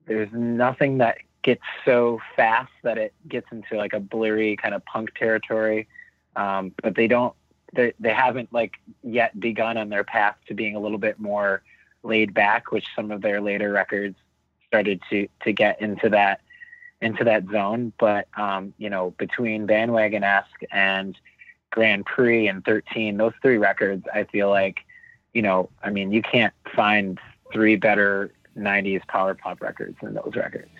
there's nothing that gets so fast that it gets into like a blurry kind of punk territory. Um, but they don't they, they haven't like yet begun on their path to being a little bit more laid back, which some of their later records started to to get into that into that zone. But um, you know, between Bandwagonesque and Grand Prix and 13, those three records, I feel like, you know, I mean, you can't find three better 90s power pop records than those records.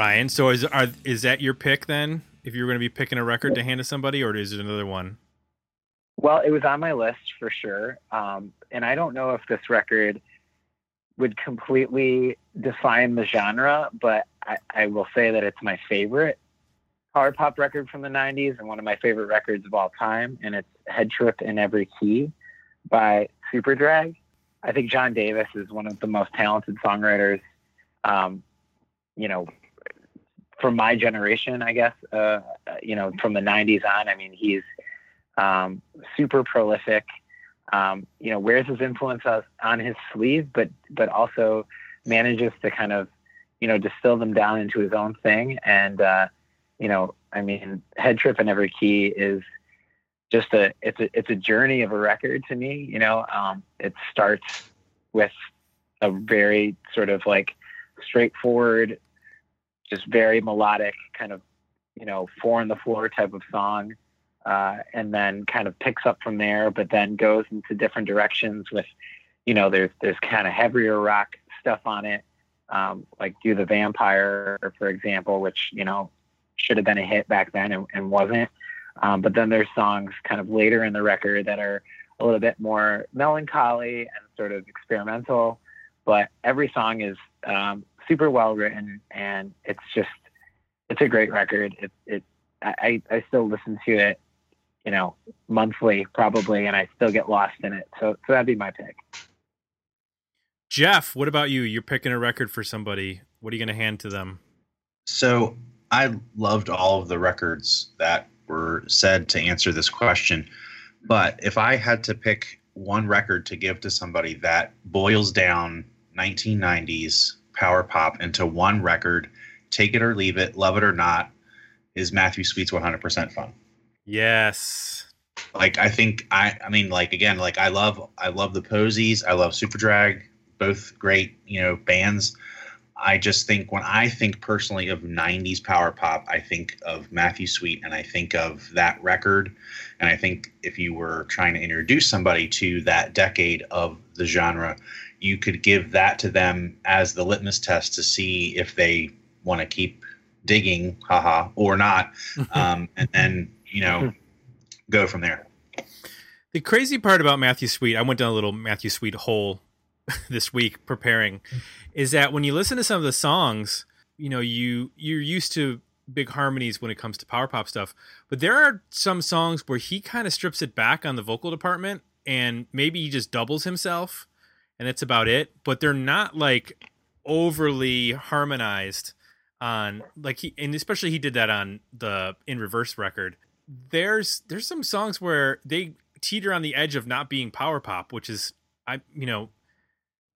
Ryan, so is are is that your pick then? If you're going to be picking a record to hand to somebody, or is it another one? Well, it was on my list for sure. Um, and I don't know if this record would completely define the genre, but I, I will say that it's my favorite power pop record from the 90s and one of my favorite records of all time. And it's Head Trip in Every Key by Superdrag. I think John Davis is one of the most talented songwriters, um, you know, from my generation, I guess, uh, you know, from the 90s on. I mean, he's um, super prolific. Um, you know, wears his influence on, his sleeve, but but also manages to kind of, you know, distill them down into his own thing. And uh, you know, I mean, Head Trip and Every Key is just a it's a it's a journey of a record to me. You know, um, it starts with a very sort of like straightforward, just very melodic, kind of, you know, four on the floor type of song. Uh, and then kind of picks up from there, but then goes into different directions with, you know, there's there's kind of heavier rock stuff on it, um, like "Do the Vampire," for example, which you know should have been a hit back then and, and wasn't. Um, but then there's songs kind of later in the record that are a little bit more melancholy and sort of experimental. But every song is um, super well written, and it's just it's a great record. It it I, I still listen to it, you know, monthly probably, and I still get lost in it. So so that'd be my pick. Jeff, what about you? You're picking a record for somebody. What are you going to hand to them? So I loved all of the records that were said to answer this question. But if I had to pick one record to give to somebody that boils down 1990s power pop into one record, take it or leave it, love it or not, is Matthew Sweet's 100% Fun. Yes. Like I think I I mean like again like I love I love the Posies, I love Superdrag, both great, you know, bands. I just think when I think personally of 90s power pop, I think of Matthew Sweet and I think of that record. And I think if you were trying to introduce somebody to that decade of the genre, you could give that to them as the litmus test to see if they want to keep digging, haha, or not. Um, and then, you know, go from there. The crazy part about Matthew Sweet, I went down a little Matthew Sweet hole this week preparing, is that when you listen to some of the songs, you know, you you're used to big harmonies when it comes to power pop stuff, but there are some songs where he kind of strips it back on the vocal department and maybe he just doubles himself and that's about it, but they're not like overly harmonized on like he and especially he did that on the in reverse record. There's there's some songs where they teeter on the edge of not being power pop which is i you know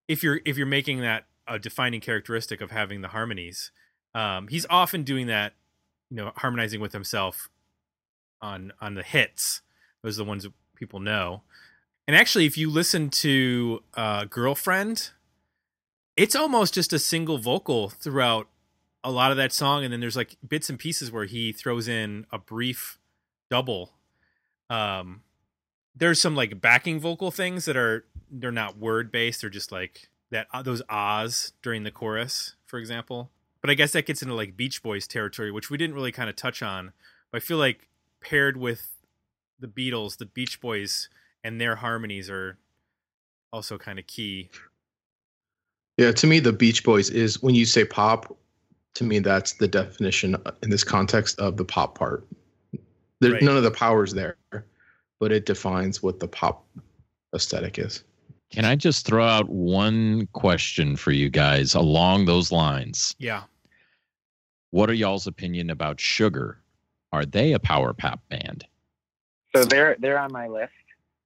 if you're if you're making that a defining characteristic of having the harmonies um he's often doing that you know harmonizing with himself on on the hits. Those are the ones that people know and actually if you listen to uh girlfriend it's almost just a single vocal throughout a lot of that song and then there's like bits and pieces where he throws in a brief double. Um there's some like backing vocal things that are they're not word based they're just like that uh, those ahs during the chorus for example. But i guess that gets into like beach boys territory which we didn't really kind of touch on but i feel like paired with the beatles the beach boys and their harmonies are also kind of key Yeah, to me, the Beach Boys is when you say pop. To me, that's the definition uh, in this context of the pop part. There, Right. None of the powers there, but it defines what the pop aesthetic is. Can I just throw out one question for you guys along those lines? yeah What are y'all's opinion about Sugar? Are they a power pop band? So they're they're on my list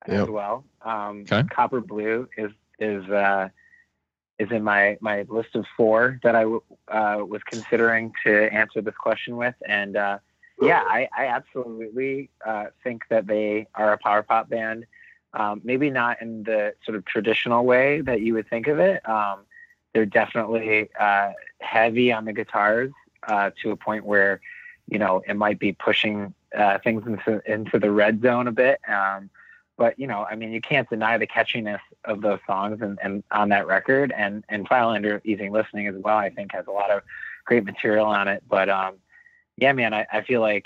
as well. Um, Okay. Copper Blue is is uh, is in my my list of four that I w- uh, was considering to answer this question with, and uh, yeah, I, I absolutely uh, think that they are a power pop band. Um, maybe not in the sort of traditional way that you would think of it. Um, they're definitely uh, heavy on the guitars uh, to a point where you know it might be pushing uh, things into into the red zone a bit. Um, but you know, I mean, you can't deny the catchiness of those songs and, and on that record. And and File Under Easy Listening as well, I think has a lot of great material on it. But um, yeah, man, I, I feel like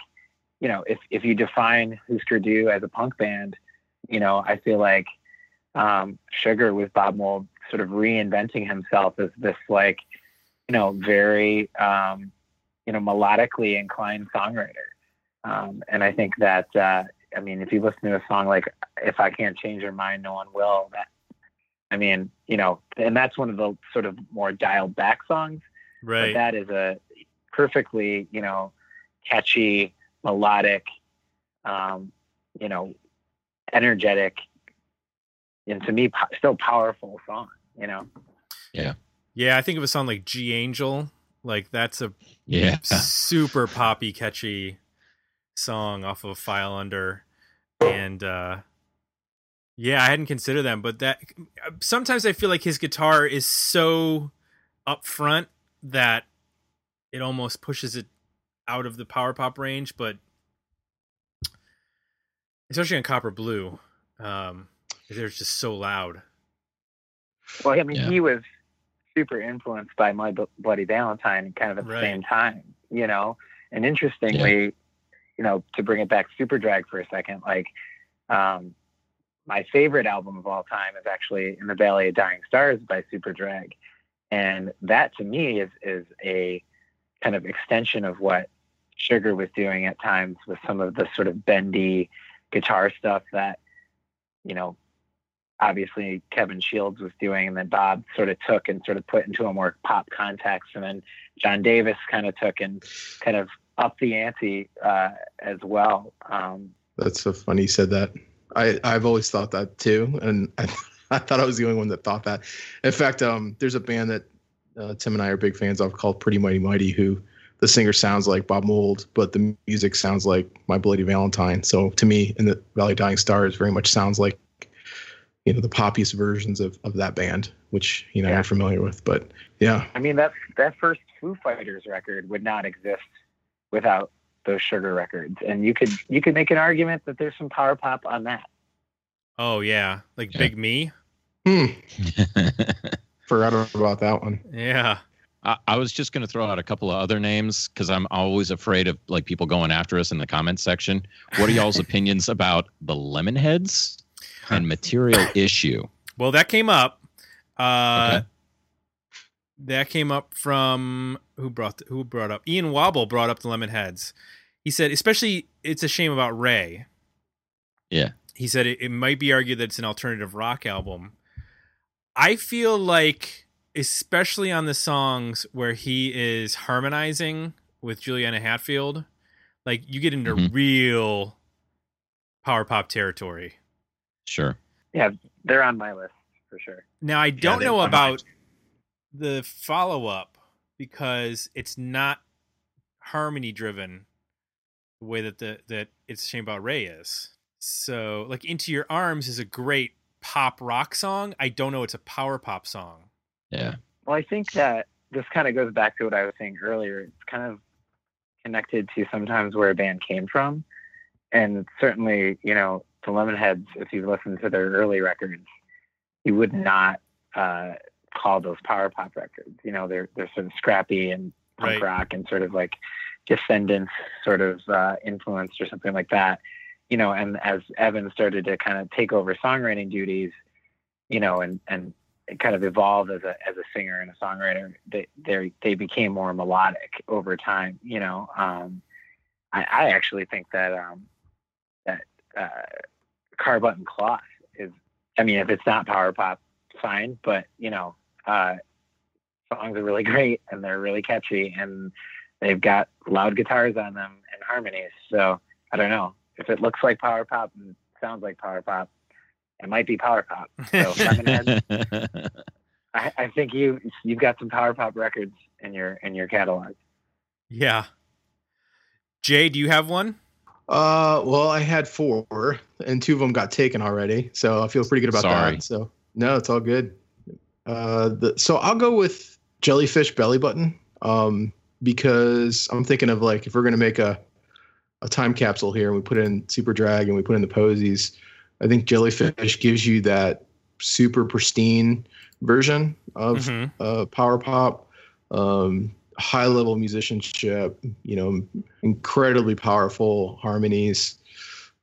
you know, if if you define Husker Du as a punk band, you know, I feel like um, Sugar with Bob Mould sort of reinventing himself as this like, you know, very um, you know melodically inclined songwriter. Um, and I think that uh, I mean, if you listen to a song like "If I Can't Change Your Mind, No One Will," that I mean, you know, and that's one of the sort of more dialed back songs. But right that is a perfectly, you know, catchy, melodic, um, you know, energetic, and to me, po- still powerful song. You know, Yeah. yeah i think of a song like Gee Angel like that's a Yeah. super poppy catchy song off of file under and uh yeah i hadn't considered them but that sometimes i feel like his guitar is so upfront that it almost pushes it out of the power pop range, but especially on Copper Blue, um, they're just so loud. Well, I mean, Yeah. he was super influenced by My Bloody Valentine kind of at the Right. same time, you know? And interestingly, you know, to bring it back superdrag for a second, like, um, my favorite album of all time is actually In the Valley of Dying Stars by Superdrag. And that to me is, is a kind of extension of what Sugar was doing at times with some of the sort of bendy guitar stuff that, you know, obviously Kevin Shields was doing, and then Bob sort of took and sort of put into a more pop context, and then John Davis kind of took and kind of up the ante uh, as well. Um, That's so funny you said that. I I've always thought that too, and I, I thought I was the only one that thought that. In fact, um, there's a band that uh, Tim and I are big fans of called Pretty Mighty Mighty, who the singer sounds like Bob Mould, but the music sounds like My Bloody Valentine. So to me, in the Valley of Dying Stars, very much sounds like you know the poppiest versions of of that band, which you know Yeah. I'm familiar with. But yeah, I mean, that that first Foo Fighters record would not exist without those Sugar records, and you could you could make an argument that there's some power pop on that. Oh yeah, like Yeah. Big Me. hmm, forgot about that one. Yeah. I, I was just going to throw out a couple of other names because I'm always afraid of like people going after us in the comments section. What are y'all's opinions about the Lemonheads and Material Issue? Well, that came up. Uh, Okay. That came up from who brought who brought up Ian Wobble brought up the Lemonheads. He said, especially it's a shame about Ray. Yeah. He said it, it might be argued that it's an alternative rock album. I feel like, especially on the songs where he is harmonizing with Juliana Hatfield, like you get into Mhm. real power pop territory. Sure. Yeah, they're on my list for sure. Now I don't they- know about the follow up because it's not harmony driven the way that the that it's a shame about Ray is. So like Into Your Arms is a great pop rock song. I don't know it's a power pop song. Yeah. Well, I think that this kind of goes back to what I was saying earlier. It's kind of connected to sometimes where a band came from. And certainly, you know, the Lemonheads, if you listen to their early records, you would not uh, call those power pop records. You know, they're they're sort of scrappy and punk Right. rock and sort of like Descendents sort of uh, influenced or something like that. You know, and as Evan started to kind of take over songwriting duties, you know, and and kind of evolved as a as a singer and a songwriter. They they they became more melodic over time. You know, um, I, I actually think that um, that uh, car button cloth is. I mean, if it's not power pop, fine. But you know, uh, songs are really great and they're really catchy and they've got loud guitars on them and harmonies. So I don't know if it looks like power pop and sounds like power pop. It might be power pop. So Lemonhead, I, I think you you've got some power pop records in your in your catalog. Yeah. Jay, do you have one? Uh, well, I had four, and two of them got taken already, so I feel pretty good about Sorry. that. So no, it's all good. Uh, the, so I'll go with Jellyfish Bellybutton, um, because I'm thinking of like if we're gonna make a a time capsule here, and we put in Superdrag and we put in the Posies, I think Jellyfish gives you that super pristine version of Mhm. uh, power pop, um, high level musicianship, you know, incredibly powerful harmonies.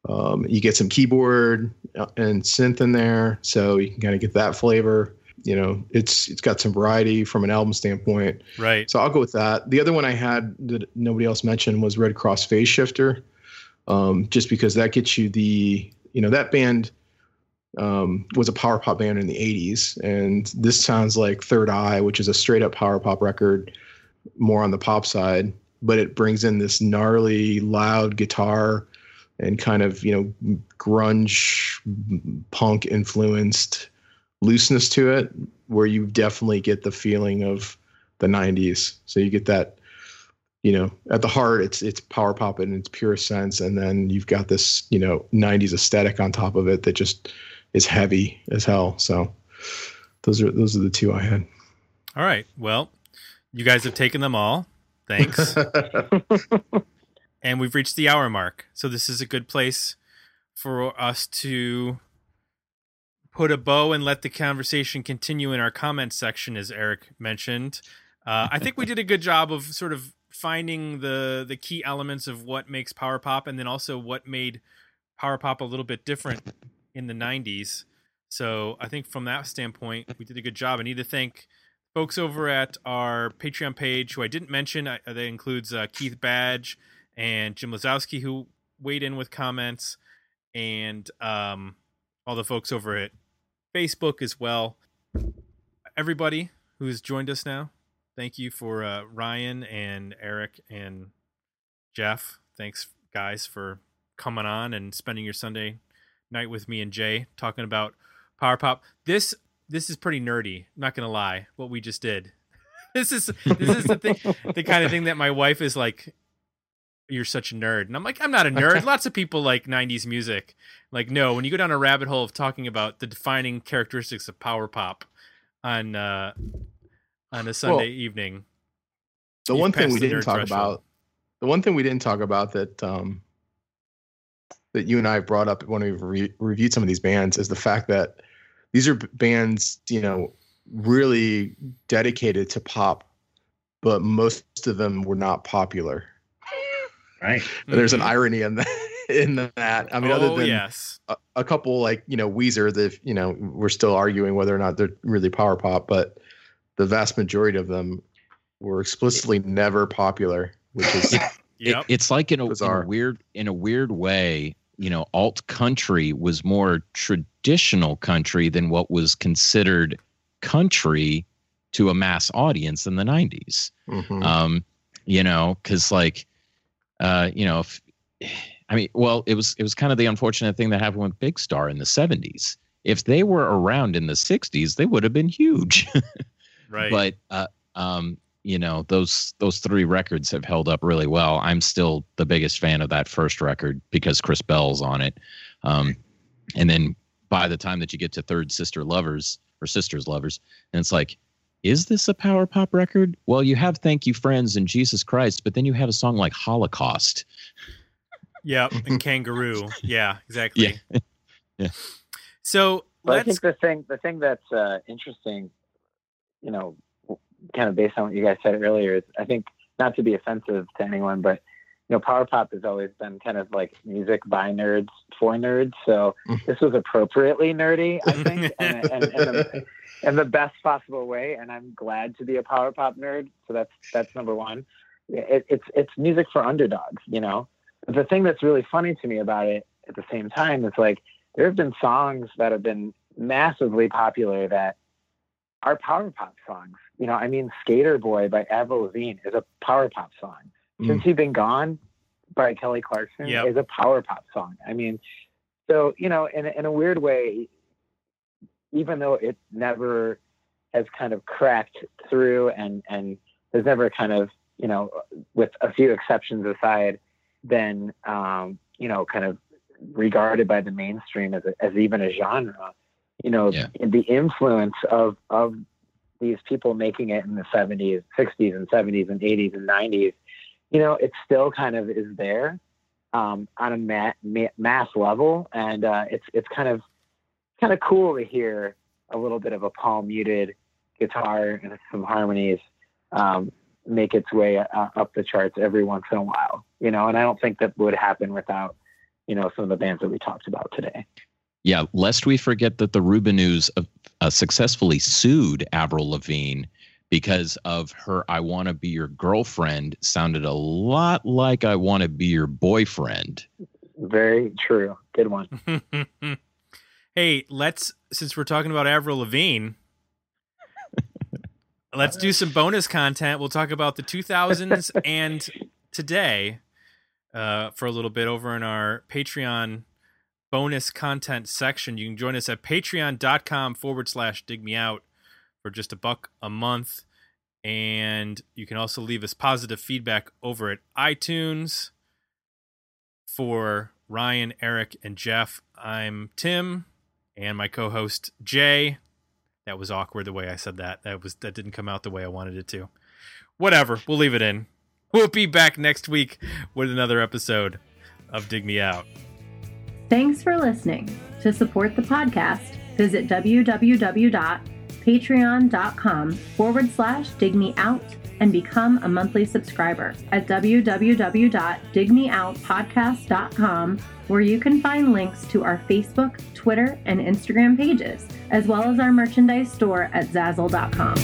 Um, you get some keyboard uh, and synth in there, so you can kind of get that flavor. You know, it's it's got some variety from an album standpoint. Right. So I'll go with that. The other one I had that nobody else mentioned was Redd Kross Phaseshifter, um, just because that gets you the you know that band um, was a power pop band in the 80s, and this sounds like Third Eye, which is a straight up power pop record, more on the pop side, but it brings in this gnarly, loud guitar and kind of you know grunge punk influenced looseness to it where you definitely get the feeling of the 90s so you get that you know at the heart it's it's power pop in its purest sense and then you've got this you know 90s aesthetic on top of it that just is heavy as hell so those are those are the two i had All right. Well, You guys have taken them all. Thanks. and we've reached the hour mark. So this is a good place for us to put a bow and let the conversation continue in our comment section, as Eric mentioned. Uh, I think we did a good job of sort of finding the the key elements of what makes power pop, and then also what made power pop a little bit different in the '90s. So I think from that standpoint, we did a good job. I need to thank folks over at our Patreon page who I didn't mention. I, that includes uh, Keith Badge and Jim Lazowski who weighed in with comments, and um, all the folks over at Facebook as well. Everybody who's joined us now, thank you for uh, Ryan and Eric and Jeff. Thanks, guys, for coming on and spending your Sunday night with me and Jay talking about Power Pop. This this is pretty nerdy. Not gonna lie, what we just did. This is this is the thing, the kind of thing that my wife is like. You're such a nerd, and I'm like, I'm not a nerd. Lots of people like '90s music. Like, no, when you go down a rabbit hole of talking about the defining characteristics of power pop on uh, on a Sunday Well, evening, the one thing we didn't talk threshold. about the one thing we didn't talk about that um that you and I brought up when we re- reviewed some of these bands is the fact that these are b- bands, you know, really dedicated to pop, but most of them were not popular. Right. There's an irony in that. In that, I mean, oh other than yes, a, a couple like you know Weezer, that you know we're still arguing whether or not they're really power pop, but the vast majority of them were explicitly never popular, which is It- yep. it's like in a, in a weird in a weird way you know alt country was more traditional country than what was considered country to a mass audience in the 90s Mhm. um you know because like uh you know if, i mean well it was it was kind of the unfortunate thing that happened with big star in the 70s if they were around in the 60s they would have been huge right. but uh, um, you know those those three records have held up really well. I'm still the biggest fan of that first record because Chris Bell's on it. Um, and then by the time that you get to Third Sister Lovers or Sisters Lovers, and it's like, is this a power pop record? Well, you have Thank You Friends and Jesus Christ, but then you have a song like Holocaust. Yep, and kangaroo. Yeah, exactly. Yeah. Yeah. So But I let's. think the thing the thing that's uh, interesting, you know, kind of based on what you guys said earlier, is I think not to be offensive to anyone, but you know, power pop has always been kind of like music by nerds for nerds. So this was appropriately nerdy, I think, and, and, and, the, in the best possible way. And I'm glad to be a power pop nerd. So that's that's number one. It, it's it's music for underdogs, you know. But the thing that's really funny to me about it at the same time is like there have been songs that have been massively popular that are power pop songs. You know, I mean, Skater Boy by Avril Lavigne is a power pop song. Mm. Since You've Been Gone by Kelly Clarkson Yep. is a power pop song. I mean, so, you know, in, in a weird way, even though it never has kind of cracked through and, and has never kind of, you know, with a few exceptions aside, been, um, you know, kind of regarded by the mainstream as, a, as even a genre. You know, Yeah. the influence of of these people making it in the 70s, 60s, and 70s, and 80s, and 90s. You know, it still kind of is there um, on a ma- ma- mass level, and uh, it's it's kind of kind of cool to hear a little bit of a palm muted guitar and some harmonies um, make its way uh, up the charts every once in a while. You know, and I don't think that would happen without you know some of the bands that we talked about today. Yeah, lest we forget that the Rubinoos uh, uh, successfully sued Avril Lavigne because of her "I Want to Be Your Girlfriend" sounded a lot like "I Want to Be Your Boyfriend." Very true. Good one. hey, let's since we're talking about Avril Lavigne, let's do some bonus content. We'll talk about the 2000s and today uh, for a little bit over in our Patreon bonus content section. You can join us at patreon.com forward slash dig me out for just a buck a month. And you can also leave us positive feedback over at iTunes for Ryan, Eric, and Jeff. I'm Tim and my co-host Jay. That was awkward the way I said that. That was that didn't come out the way I wanted it to. Whatever. We'll leave it in. We'll be back next week with another episode of Dig Me Out. Thanks for listening. To support the podcast, visit www.patreon.com forward slash dig me out and become a monthly subscriber at www.digmeoutpodcast.com, where you can find links to our Facebook, Twitter, and Instagram pages, as well as our merchandise store at zazzle.com.